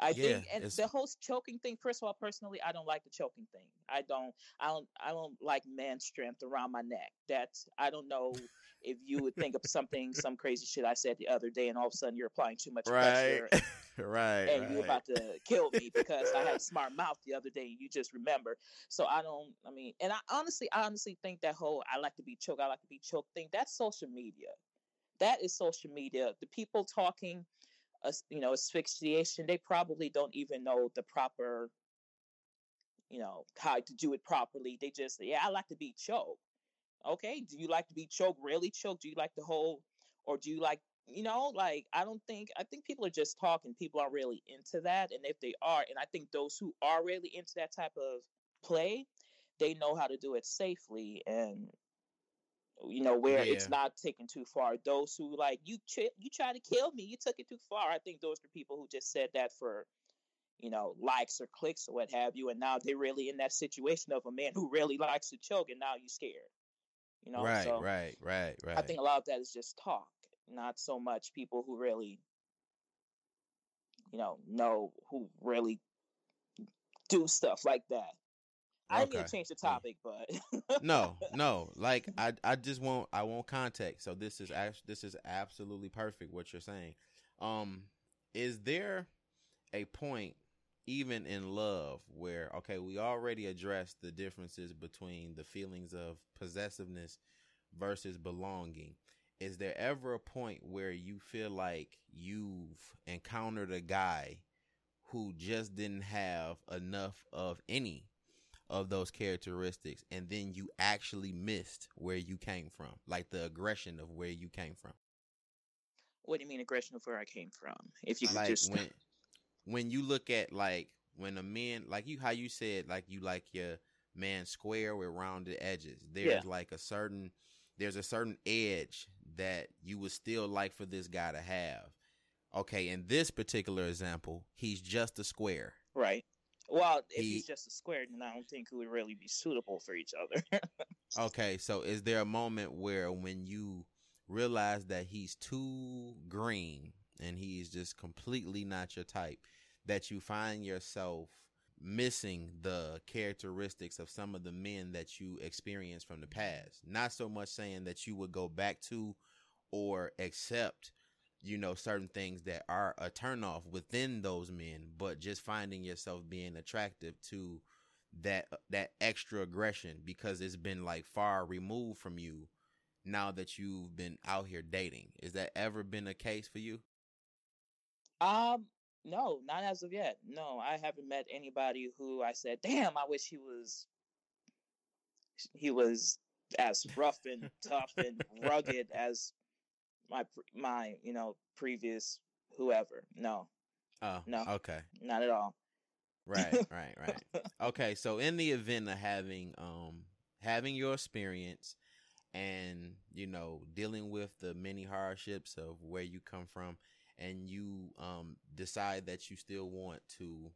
I Yeah, think and it's- the whole choking thing. First of all, personally, I don't like the choking thing. I don't. I don't. I don't like man strength around my neck. That's. I don't know if you would think of something, some crazy shit I said the other day, and all of a sudden you're applying too much pressure. right And right you're about to kill me because I had a smart mouth the other day. and You just remember. So I don't. I mean, and I honestly, I honestly think that whole "I like to be choked, I like to be choked" thing. That's social media. That is social media. The people talking, as you know, asphyxiation. They probably don't even know the proper, you know, how to do it properly. They just, yeah, I like to be choked. Okay, do you like to be choked? Really choked? Do you like the whole, or do you like you know like i don't think i think people are just talking people aren't really into that and if they are and i think those who are really into that type of play they know how to do it safely and you know where it's not taken too far. Those who like you ch- you try to kill me you took it too far. I think those are people who just said that for you know likes or clicks or what have you and now they're really in that situation of a man who really likes to choke and now you're scared you know? Right so right right right. I think a lot of that is just talk, not so much people who really, you know, know who really do stuff like that. I didn't to change the topic, but no, no. Like I, I just won't I won't context. So this is actually, this is absolutely perfect. What you're saying. Um, is there a point, even in love, where okay, we already addressed the differences between the feelings of possessiveness versus belonging. Is there ever a point where you feel like you've encountered a guy who just didn't have enough of any of those characteristics and then you actually missed where you came from like the aggression of where you came from? What do you mean aggression of where i came from? If you like just when when you look at like when a man like you how you said like you like your man square with rounded edges. There's yeah. like a certain there's a certain edge that you would still like for this guy to have. Okay in this particular example he's just a square. Right. Well, if he, he's just a square, then I don't think he would really be suitable for each other. okay, so is there a moment where when you realize that he's too green and he's just completely not your type, that you find yourself missing the characteristics of some of the men that you experienced from the past? Not so much saying that you would go back to or accept you know certain things that are a turnoff within those men but just finding yourself being attractive to that that extra aggression because it's been like far removed from you now that you've been out here dating is that ever been a case for you um no not as of yet no i haven't met anybody who i said damn i wish he was he was as rough and tough and rugged as my my you know previous whoever. No. Oh. No. Okay. Not at all. Right, right, right. okay, so in the event of having um having your experience and you know dealing with the many hardships of where you come from and you um decide that you still want to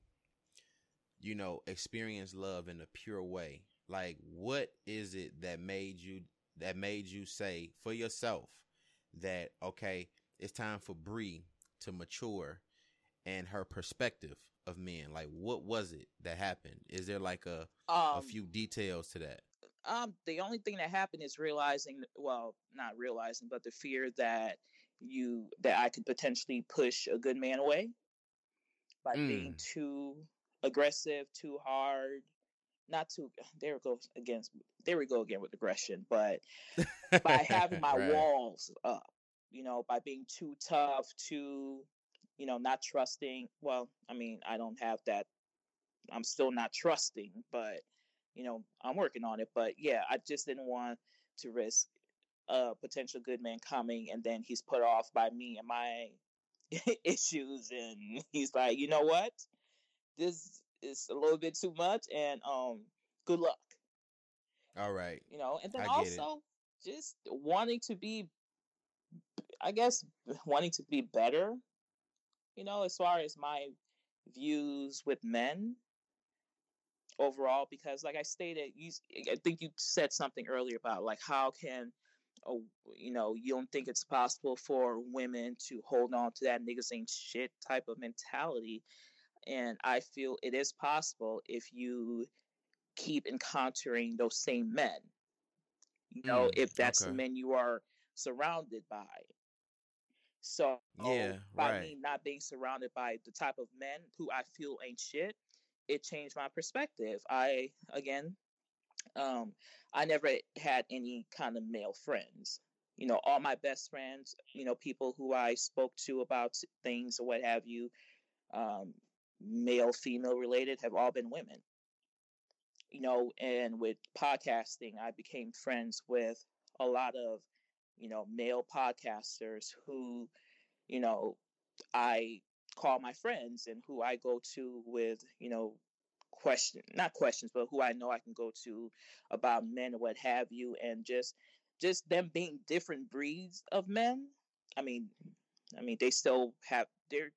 you know experience love in a pure way like what is it that made you that made you say for yourself that okay, it's time for Bre to mature and her perspective of men. Like, what was it that happened? Is there like a um, a few details to that? Um, the only thing that happened is realizing, well, not realizing, but the fear that you that I could potentially push a good man away by mm. being too aggressive, too hard, not too. There we go again. There we go again with aggression, but by having my right. walls up, you know, by being too tough, too, you know, not trusting. Well, I mean, I don't have that. I'm still not trusting, but you know, I'm working on it. But yeah, I just didn't want to risk a potential good man coming and then he's put off by me and my issues and he's like, you know what? This is a little bit too much and um good luck. All right. You know, and then also it. just wanting to be I guess wanting to be better, you know, as far as my views with men overall because like I stated you I think you said something earlier about like how can oh, you know, you don't think it's possible for women to hold on to that niggas ain't shit type of mentality. And I feel it is possible if you keep encountering those same men. You know, mm, if that's okay. the men you are surrounded by. So yeah, by right. me not being surrounded by the type of men who I feel ain't shit, it changed my perspective. I again, um, I never had any kind of male friends. You know, all my best friends, you know, people who I spoke to about things or what have you, um, male, female related, have all been women. You know, and with podcasting, I became friends with a lot of you know, male podcasters who, you know, I call my friends and who I go to with, you know, question not questions, but who I know I can go to about men or what have you, and just just them being different breeds of men. I mean, I mean they still have they're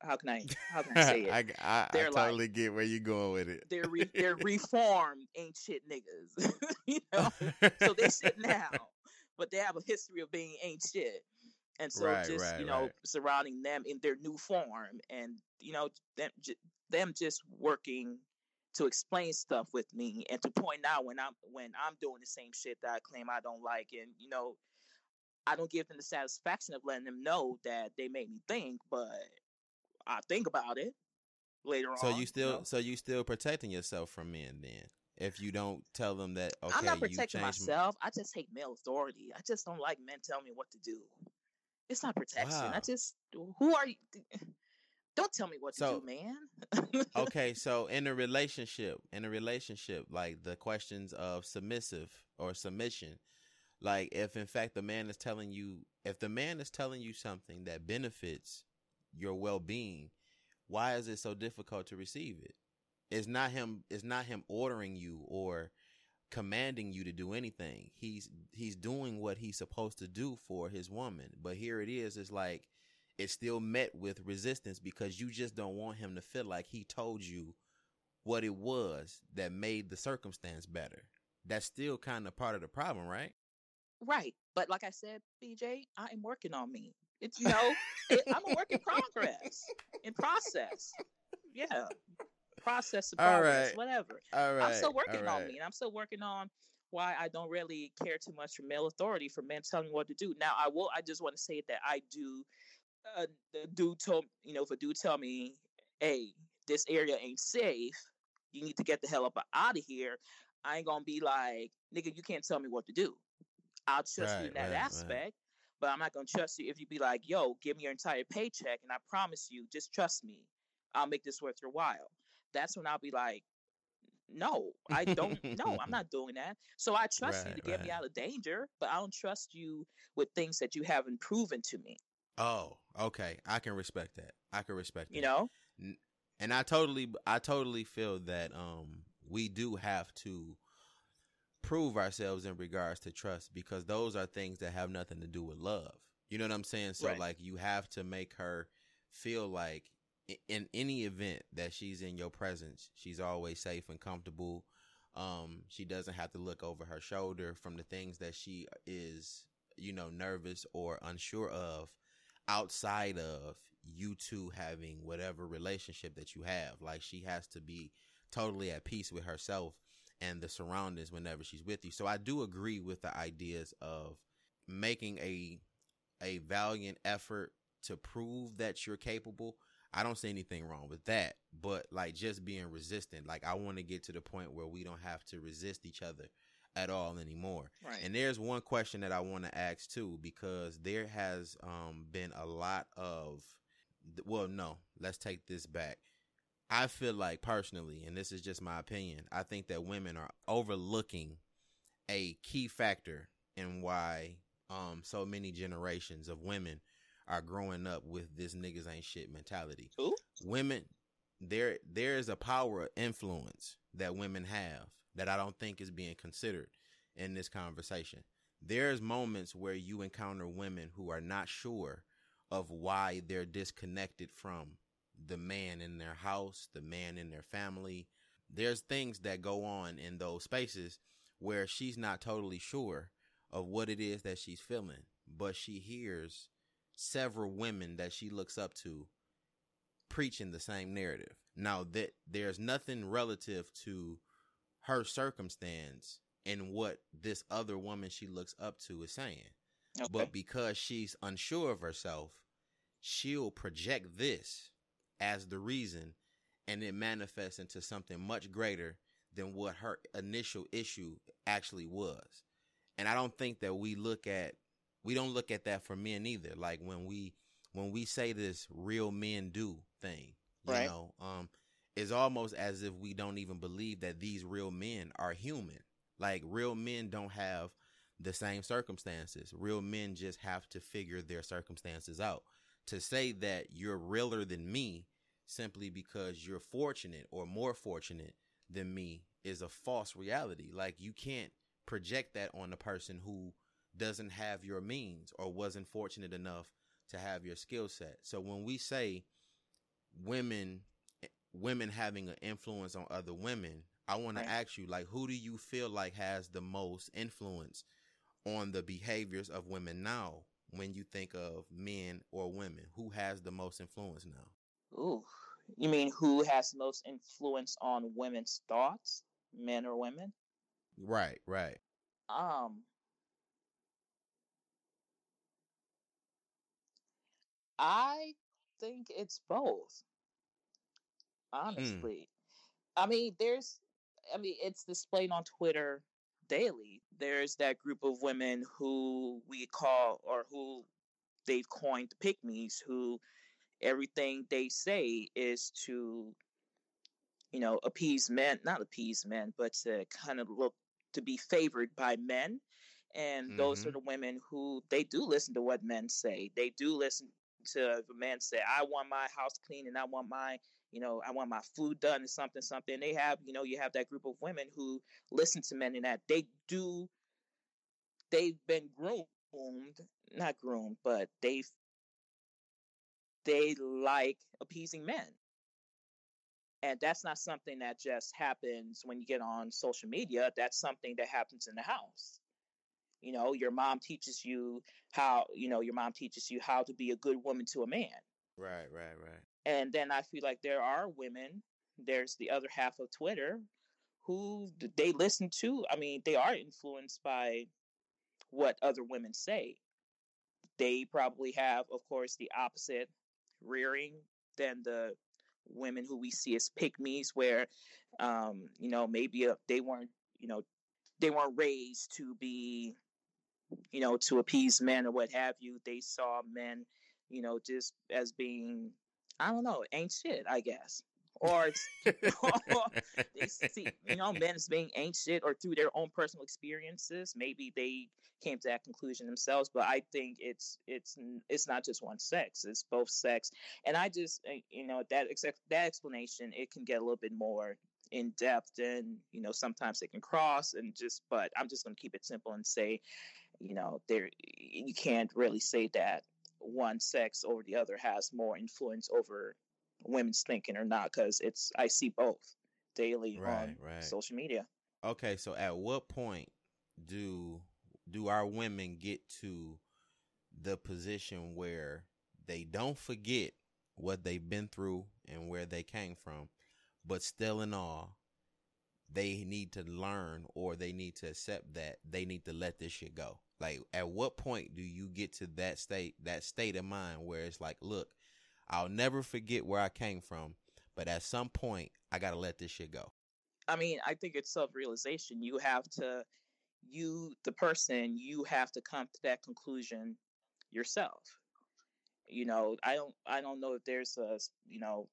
how can I how can I say it? I, I, I totally like, get where you're going with it. They're re, they're reformed ancient niggas, you know. so they sit now but they have a history of being ancient. And so right, just, right, you know, right. surrounding them in their new form and, you know, them, them just working to explain stuff with me and to point out when I'm when I'm doing the same shit that I claim I don't like and you know I don't give them the satisfaction of letting them know that they made me think, but I think about it later So on. So you still, know? so you still protecting yourself from men then? If you don't tell them that, okay, I'm not protecting myself. I just hate male authority. I just don't like men telling me what to do. It's not protection. I just who are you? Don't tell me what to So- do, man. okay, so in a relationship, in a relationship, like the questions of submissive or submission, like if in fact the man is telling you, if the man is telling you something that benefits your well being, why is it so difficult to receive it? It's not him. It's not him ordering you or commanding you to do anything. He's he's doing what he's supposed to do for his woman. But here it is. It's like it's still met with resistance because you just don't want him to feel like he told you what it was that made the circumstance better. That's still kind of part of the problem, right? right, but like I said, BJ, I am working on me. It's you know, it, I'm a work in progress, in process. Yeah, process of progress, right. whatever. All right. I'm still working all on me, and I'm still working on why I don't really care too much for male authority for men telling me what to do. Now, I will. I just want to say that I do. Uh, the dude told you know if a dude tell me, "Hey, this area ain't safe. You need to get the hell up out of here." I ain't gonna be like, "Nigga, you can't tell me what to do." I'll trust you in that right, right. aspect. But I'm not gonna trust you if you be like, "Yo, give me your entire paycheck," and I promise you, just trust me, I'll make this worth your while. That's when I'll be like, no, I don't. no, I'm not doing that. So I trust you to get me out of danger, but I don't trust you with things that you haven't proven to me. Oh, okay. I can respect that. I can respect You that. know? and I totally I totally feel that um we do have to prove ourselves in regards to trust because those are things that have nothing to do with love. You know what I'm saying? So Right. like you have to make her feel like in any event that she's in your presence, she's always safe and comfortable. Um she doesn't have to look over her shoulder from the things that she is, you know, nervous or unsure of outside of you two having whatever relationship that you have. Like she has to be totally at peace with herself and the surroundings whenever she's with you. So I do agree with the ideas of making a a valiant effort to prove that you're capable. I don't see anything wrong with that, but like just being resistant. Like I want to get to the point where we don't have to resist each other at all anymore. Right. And there's one question that I want to ask too, because there has um, been a lot of, well, no, let's take this back. I feel like personally, and this is just my opinion, I think that women are overlooking a key factor in why um, so many generations of women are growing up with this niggas ain't shit mentality. Who? Women, there there is a power of influence that women have that I don't think is being considered in this conversation. There's moments where you encounter women who are not sure of why they're disconnected from the man in their house, the man in their family. There's things that go on in those spaces where she's not totally sure of what it is that she's feeling, but she hears several women that she looks up to preaching the same narrative. Now that there's nothing relative to her circumstance and what this other woman she looks up to is saying. Okay. But because she's unsure of herself, she'll project this as the reason and it manifests into something much greater than what her initial issue actually was. And I don't think that we look at we don't look at that for men either. Like when we when we say this real men do thing, you Right. know, um it's almost as if we don't even believe that these real men are human. Like real men don't have the same circumstances. Real men just have to figure their circumstances out. To say that you're realer than me simply because you're fortunate or more fortunate than me is a false reality. Like you can't project that on the person who doesn't have your means or wasn't fortunate enough to have your skill set. So when we say women women having an influence on other women, I want Right. to ask you like who do you feel like has the most influence on the behaviors of women now when you think of men or women? Who has the most influence now? Ooh, You mean who has the most influence on women's thoughts, men or women? Right, right. Um, I think it's both. Hmm. Honestly, I mean, there's, I mean, it's displayed on Twitter daily. There's that group of women who we call, or who they've coined the me's, who everything they say is to, you know, appease men, not appease men, but to kind of look to be favored by men. And those Mm-hmm. are the women who they do listen to what men say. They do listen to if a man say, I want my house clean and I want my, you know, I want my food done and something, something. They have, you know, you have that group of women who listen to men and that they do, they've been groomed, not groomed, but they've, they like appeasing men. And that's not something that just happens when you get on social media. That's something that happens in the house. You know, your mom teaches you how, you know, your mom teaches you how to be a good woman to a man. Right, right, right. And then I feel like there are women, there's the other half of Twitter who they listen to. I mean, they are influenced by what other women say. They probably have, of course, the opposite rearing than the women who we see as pick-mes, where, um, you know, maybe uh, they weren't, you know, they weren't raised to be, you know, to appease men or what have you. They saw men, you know, just as being, I don't know, ain't shit, I guess. Or see, you know, men as being ain't shit or through their own personal experiences, maybe they came to that conclusion themselves. But I think it's it's it's not just one sex; it's both sex. And I just, uh, you know, that that explanation it can get a little bit more in depth, and you know, sometimes it can cross and just. But I'm just going to keep it simple and say, you know, there you can't really say that one sex over the other has more influence over women's thinking or not because it's I see both daily Right, on right. social media. Okay, so at what point do do our women get to the position where they don't forget what they've been through and where they came from, but still in all, they need to learn or they need to accept that they need to let this shit go. Like at what point do you get to that state that state of mind where it's like, look, I'll never forget where I came from, but at some point I gotta let this shit go. I mean, I think it's self realization. You have to, you, the person, you have to come to that conclusion yourself. You know, I don't, I don't know if there's a, you know,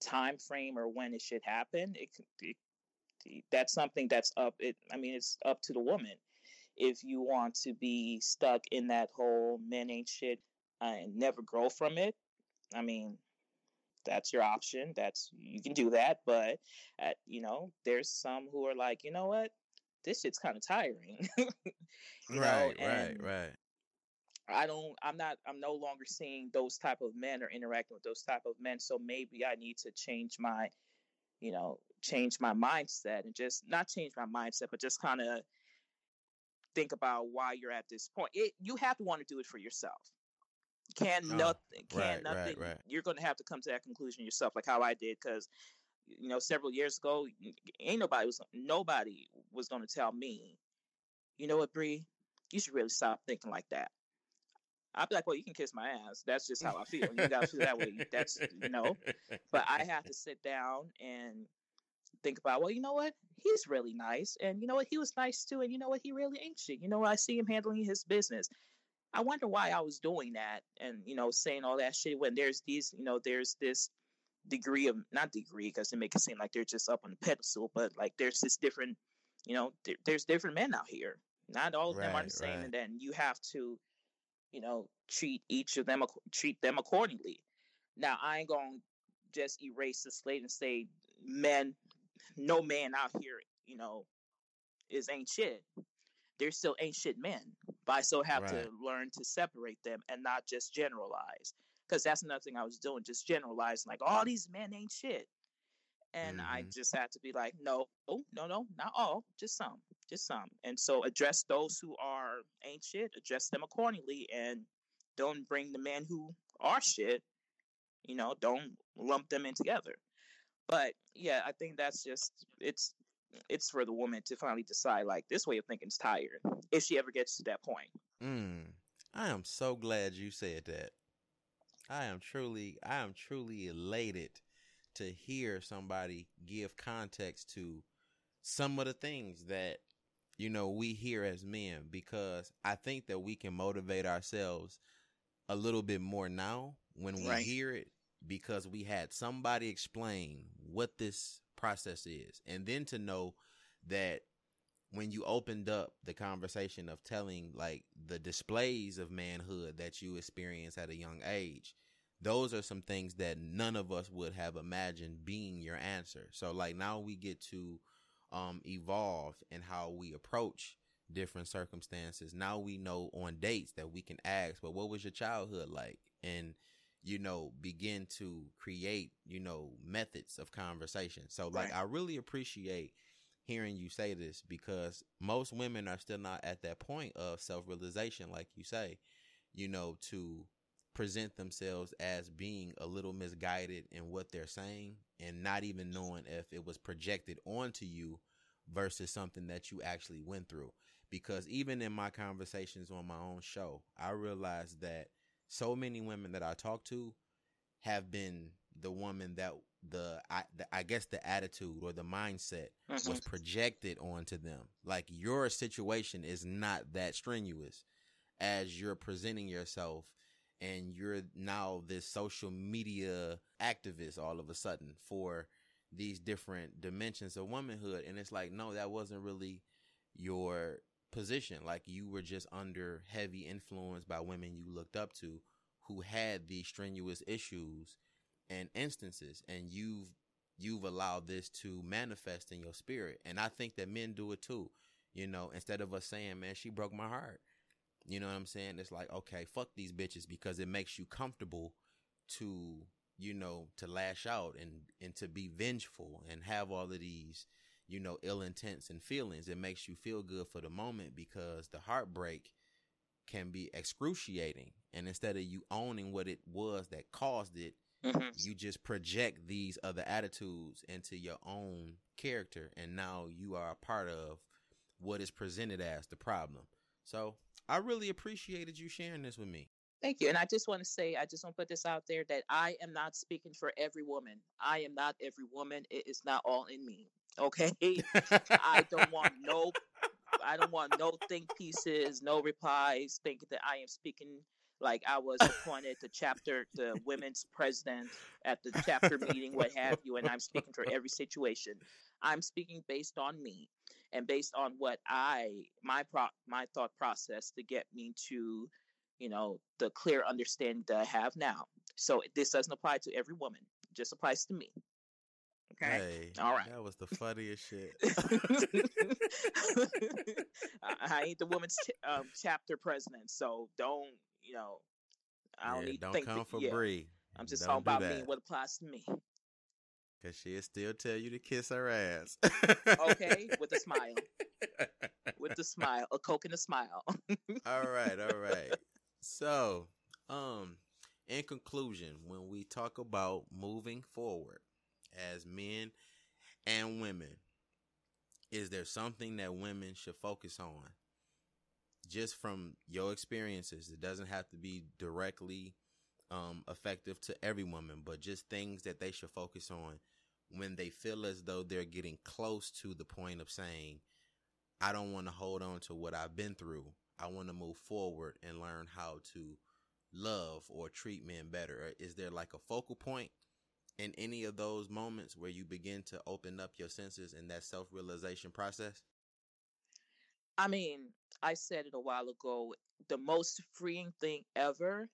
time frame or when it should happen. It, it that's something that's up. It, I mean, it's up to the woman. If you want to be stuck in that whole men ain't shit and never grow from it, I mean, that's your option. That's you can do that, but at, you know, there's some who are like, you know what, this shit's kind of tiring. You know, right, right, right. I don't. I'm not. I'm no longer seeing those type of men or interacting with those type of men. So maybe I need to change my, you know, change my mindset and just not change my mindset, but just kind of think about why you're at this point. It you have to want to do it for yourself. Can Oh, nothing. Can right, right, nothing. right. You're going to have to come to that conclusion yourself, like how I did, because you know, several years ago, ain't nobody was nobody was going to tell me, you know what, Bre, you should really stop thinking like that. I'd be like, well, you can kiss my ass. That's just how I feel. You got to feel that way. That's you know. But I have to sit down and think about, well, you know what? He's really nice, and you know what? He was nice too, and you know what? He really ain't shit. You know, what? I see him handling his business. I wonder why I was doing that, and you know, saying all that shit when there's these, you know, there's this degree of not degree because it makes it seem like they're just up on the pedestal, but like there's this different, you know, there, there's different men out here. Not all of them are the same, right. and then you have to, you know, treat each of them ac- treat them accordingly. Now I ain't gonna just erase the slate and say men, no man out here, you know, is ain't shit. They're still ain't shit men, but I still have Right. to learn to separate them and not just generalize. Because that's another thing I was doing, just generalizing, like all these men ain't shit. And I Mhm. just had to be like, no, oh, no, no, not all, just some, just some. And so address those who are ain't shit, address them accordingly, and don't bring the men who are shit You know, don't lump them in together. But yeah, I think that's just it's it's for the woman to finally decide like this way of thinking is tired if she ever gets to that point. Mm, I am so glad you said that. I am truly, I am truly elated to hear somebody give context to some of the things that you know we hear as men because I think that we can motivate ourselves a little bit more now when we Right. hear it because we had somebody explain what this process is. And then to know that when you opened up the conversation of telling like the displays of manhood that you experience at a young age those are some things that none of us would have imagined being your answer. So like now we get to um evolve in how we approach different circumstances. Now we know on dates that we can ask well what was your childhood like? And you know begin to create you know methods of conversation so like Right. i really appreciate hearing you say this because most women are still not at that point of self-realization like you say you know to present themselves as being a little misguided in what they're saying and not even knowing if it was projected onto you versus something that you actually went through because even in my conversations on my own show i realized that so many women that i talk to have been the woman that the I, the, I guess the attitude or the mindset Mhm. was projected onto them. Like your situation is not that strenuous as you're presenting yourself and you're now this social media activist all of a sudden for these different dimensions of womanhood and it's like no that wasn't really your position. Like you were just under heavy influence by women you looked up to who had these strenuous issues and instances and you've you've allowed this to manifest in your spirit. And i think that men do it too. You know instead of us saying man she broke my heart you know what i'm saying? It's like okay fuck these bitches because it makes you comfortable to you know to lash out and and to be vengeful and have all of these you know ill intents and feelings it makes you feel good for the moment because the heartbreak can be excruciating and instead of you owning what it was that caused it Mhm. you just project these other attitudes into your own character and now you are a part of what is presented as the problem so i really appreciated you sharing this with me Thank you. And I just want to say, I just want to put this out there that I am not speaking for every woman. I am not every woman. It is not all in me. Okay. I don't want no I don't want no think pieces, no replies, thinking that I am speaking like I was appointed the chapter, the women's president at the chapter meeting, what have you, and I'm speaking for every situation. I'm speaking based on me and based on what I my pro my thought process to get me to, you know, the clear understanding that I have now. So this doesn't apply to every woman; it just applies to me. Okay. hey All right. that was the funniest shit I, I ain't the women's ch- um, chapter president, so don't you know? I don't Yeah, need don't think come that- for yeah, Bre. I'm just Don't talking about me, what applies to me. Cause she'll still tell you to kiss her ass. Okay, with a smile, with the smile, a coke and a smile. all right, all right. So, um, in conclusion, when we talk about moving forward as men and women, is there something that women should focus on? Just from your experiences, it doesn't have to be directly um, effective to every woman, but just things that they should focus on when they feel as though they're getting close to the point of saying, I don't want to hold on to what I've been through. I want to move forward and learn how to love or treat men better. Is there like a focal point in any of those moments where you begin to open up your senses in that self realization process? I mean, I said it a while ago. The most freeing thing ever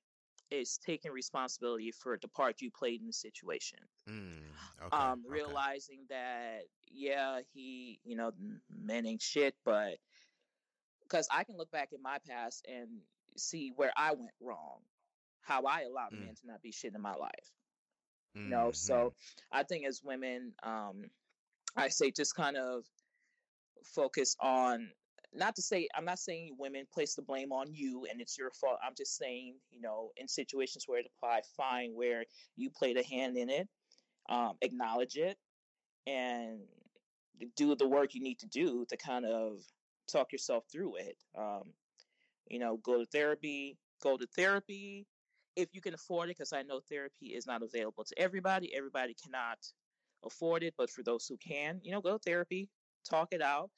is taking responsibility for the part you played in the situation. Mm, okay, um, okay. realizing that yeah, he, you know, men ain't shit, but because I can look back in my past and see where I went wrong, how I allowed Mm. men to not be shit in my life. You know, Mhm. so I think as women, um, I say just kind of focus on not to say I'm not saying women place the blame on you and it's your fault. I'm just saying, you know, in situations where it apply, fine, where you played a hand in it, um, acknowledge it, and do the work you need to do to kind of talk yourself through it. Um, you know, go to therapy, go to therapy if you can afford it, because I know therapy is not available to everybody. Everybody cannot afford it, but for those who can, you know, go to therapy, talk it out,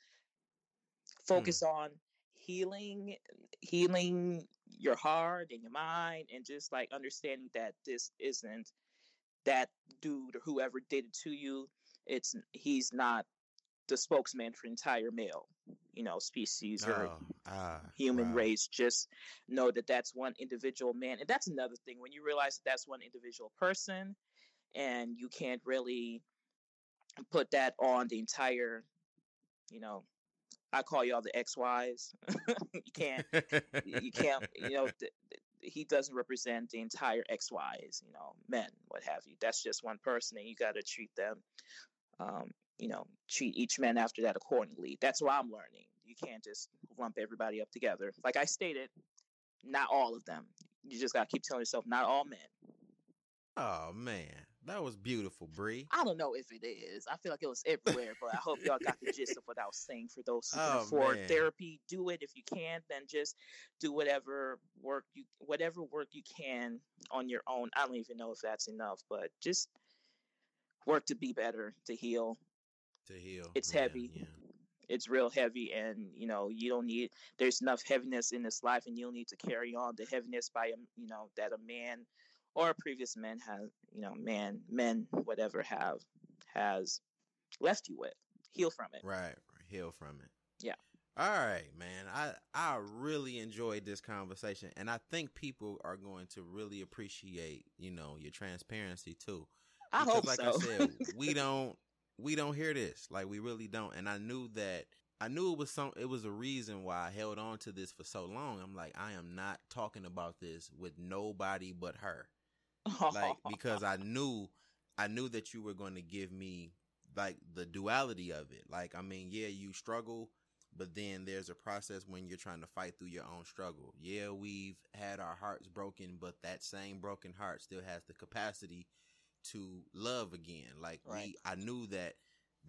Hmm. focus on healing, healing your heart and your mind, and just like understanding that this isn't that dude or whoever did it to you. It's he's not the spokesman for entire male, you know, species or Oh, ah, human wow. race. Just know that that's one individual man, and that's another thing when you realize that that's one individual person, and you can't really put that on the entire, you know. I call y'all the XYs. you can't you can't you know th- th- he doesn't represent the entire xy's you know men what have you that's just one person and you got to treat them um you know treat each man after that accordingly. That's what i'm learning. You can't just lump everybody up together. Like i stated not all of them. You just got to keep telling yourself not all men. Oh man, that was beautiful, Bre. i don't know if it is. I feel like it was everywhere but i hope y'all got the gist of what i was saying for those who Oh, afford man. therapy do it if you can then just do whatever work you whatever work you can on your own. I don't even know if that's enough but just work to be better to heal To heal, It's Yeah, heavy. Yeah. it's real heavy and you know you don't need there's enough heaviness in this life and you don't need to carry on the heaviness by um, you know that a man or a previous man has you know man men whatever have has left you with heal from it Right, heal from it. Yeah. All right, man. I I really enjoyed this conversation, and I think people are going to really appreciate, you know, your transparency too. i Because hope like so I said, we don't we don't hear this. Like we really don't. And I knew that I knew it was some it was a reason why I held on to this for so long. I'm like, I am not talking about this with nobody but her. Like because I knew I knew that you were going to give me like the duality of it. Like I mean, yeah, you struggle, but then there's a process when you're trying to fight through your own struggle. Yeah, we've had our hearts broken, but that same broken heart still has the capacity to love again. Like Right. we, I knew that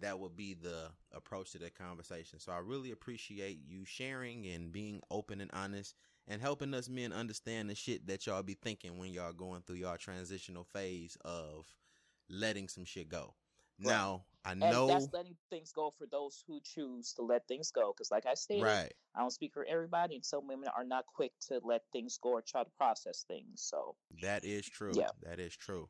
that would be the approach to the conversation. So I really appreciate you sharing and being open and honest and helping us men understand the shit that y'all be thinking when y'all going through y'all transitional phase of letting some shit go. Right. Now, I and know that's letting things go for those who choose to let things go because like i stated right. i don't speak for everybody and some women are not quick to let things go or try to process things so That is true. Yeah. That is true.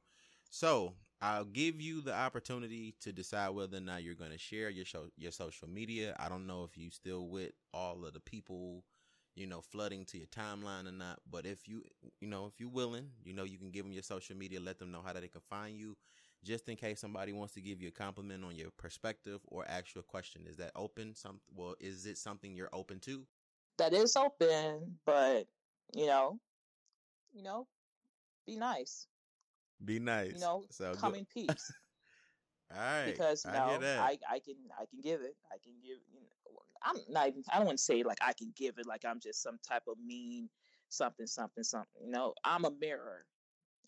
So I'll give you the opportunity to decide whether or not you're going to share your show, your social media. I don't know if you still with all of the people, you know, flooding to your timeline or not. But if you, you know, if you're willing, you know, you can give them your social media, let them know how that they can find you, just in case somebody wants to give you a compliment on your perspective or ask you a question. Is that open? Some well, is it something you're open to? that is open but you know you know be nice Be nice. you know so come good. in peace All right. because you I know. I, I can I can give it. I can give. You know, I'm not even. I don't want to say like I can give it like I'm just some type of mean something something something. You know, I'm a mirror.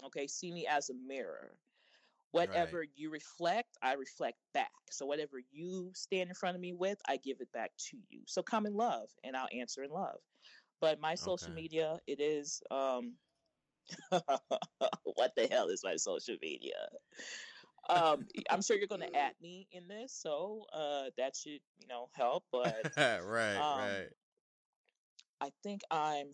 Okay, see me as a mirror. Whatever you reflect, I reflect back. So whatever you stand in front of me with, I give it back to you. So come in love, and I'll answer in love. But my social Okay. media, it is um, what the hell is my social media? um i'm sure you're going to add me in this so uh that should you know help but right, um, right. i think i'm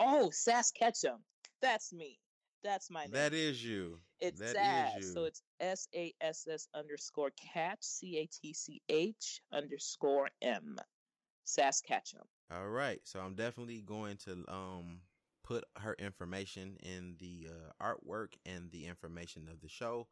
oh sass ketchum that's me that's my name That is you. it's that is sass so you. it's s-a-s-s underscore catch c-a-t-c-h underscore m sass ketchum All right. So I'm definitely going to um put her information in the uh, artwork and the information of the show.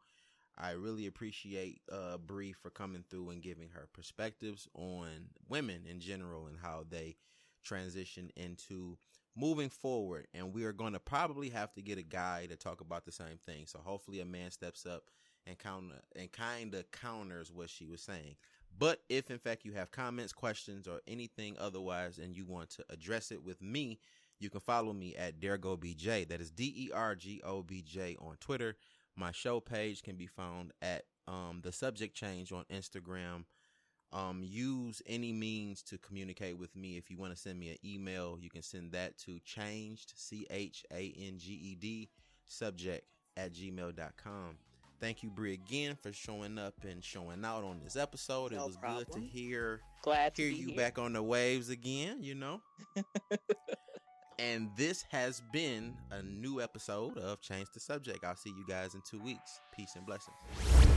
I really appreciate uh Bre for coming through and giving her perspectives on women in general and how they transition into moving forward. And we are going to probably have to get a guy to talk about the same thing. So hopefully a man steps up and counter and kind of counters what she was saying. But if in fact you have comments, questions, or anything otherwise, and you want to address it with me, you can follow me at DergoBJ. That is D E R G O B J on Twitter. My show page can be found at um, the subject change on Instagram. Um, use any means to communicate with me. If you want to send me an email, you can send that to changed, C H A N G E D, subject at gmail.com. Thank you, Bre, again for showing up and showing out on this episode. No it was problem. good to hear Glad to hear you here. back on the waves again, you know. and this has been a new episode of Change the Subject. I'll see you guys in two weeks. Peace and blessings.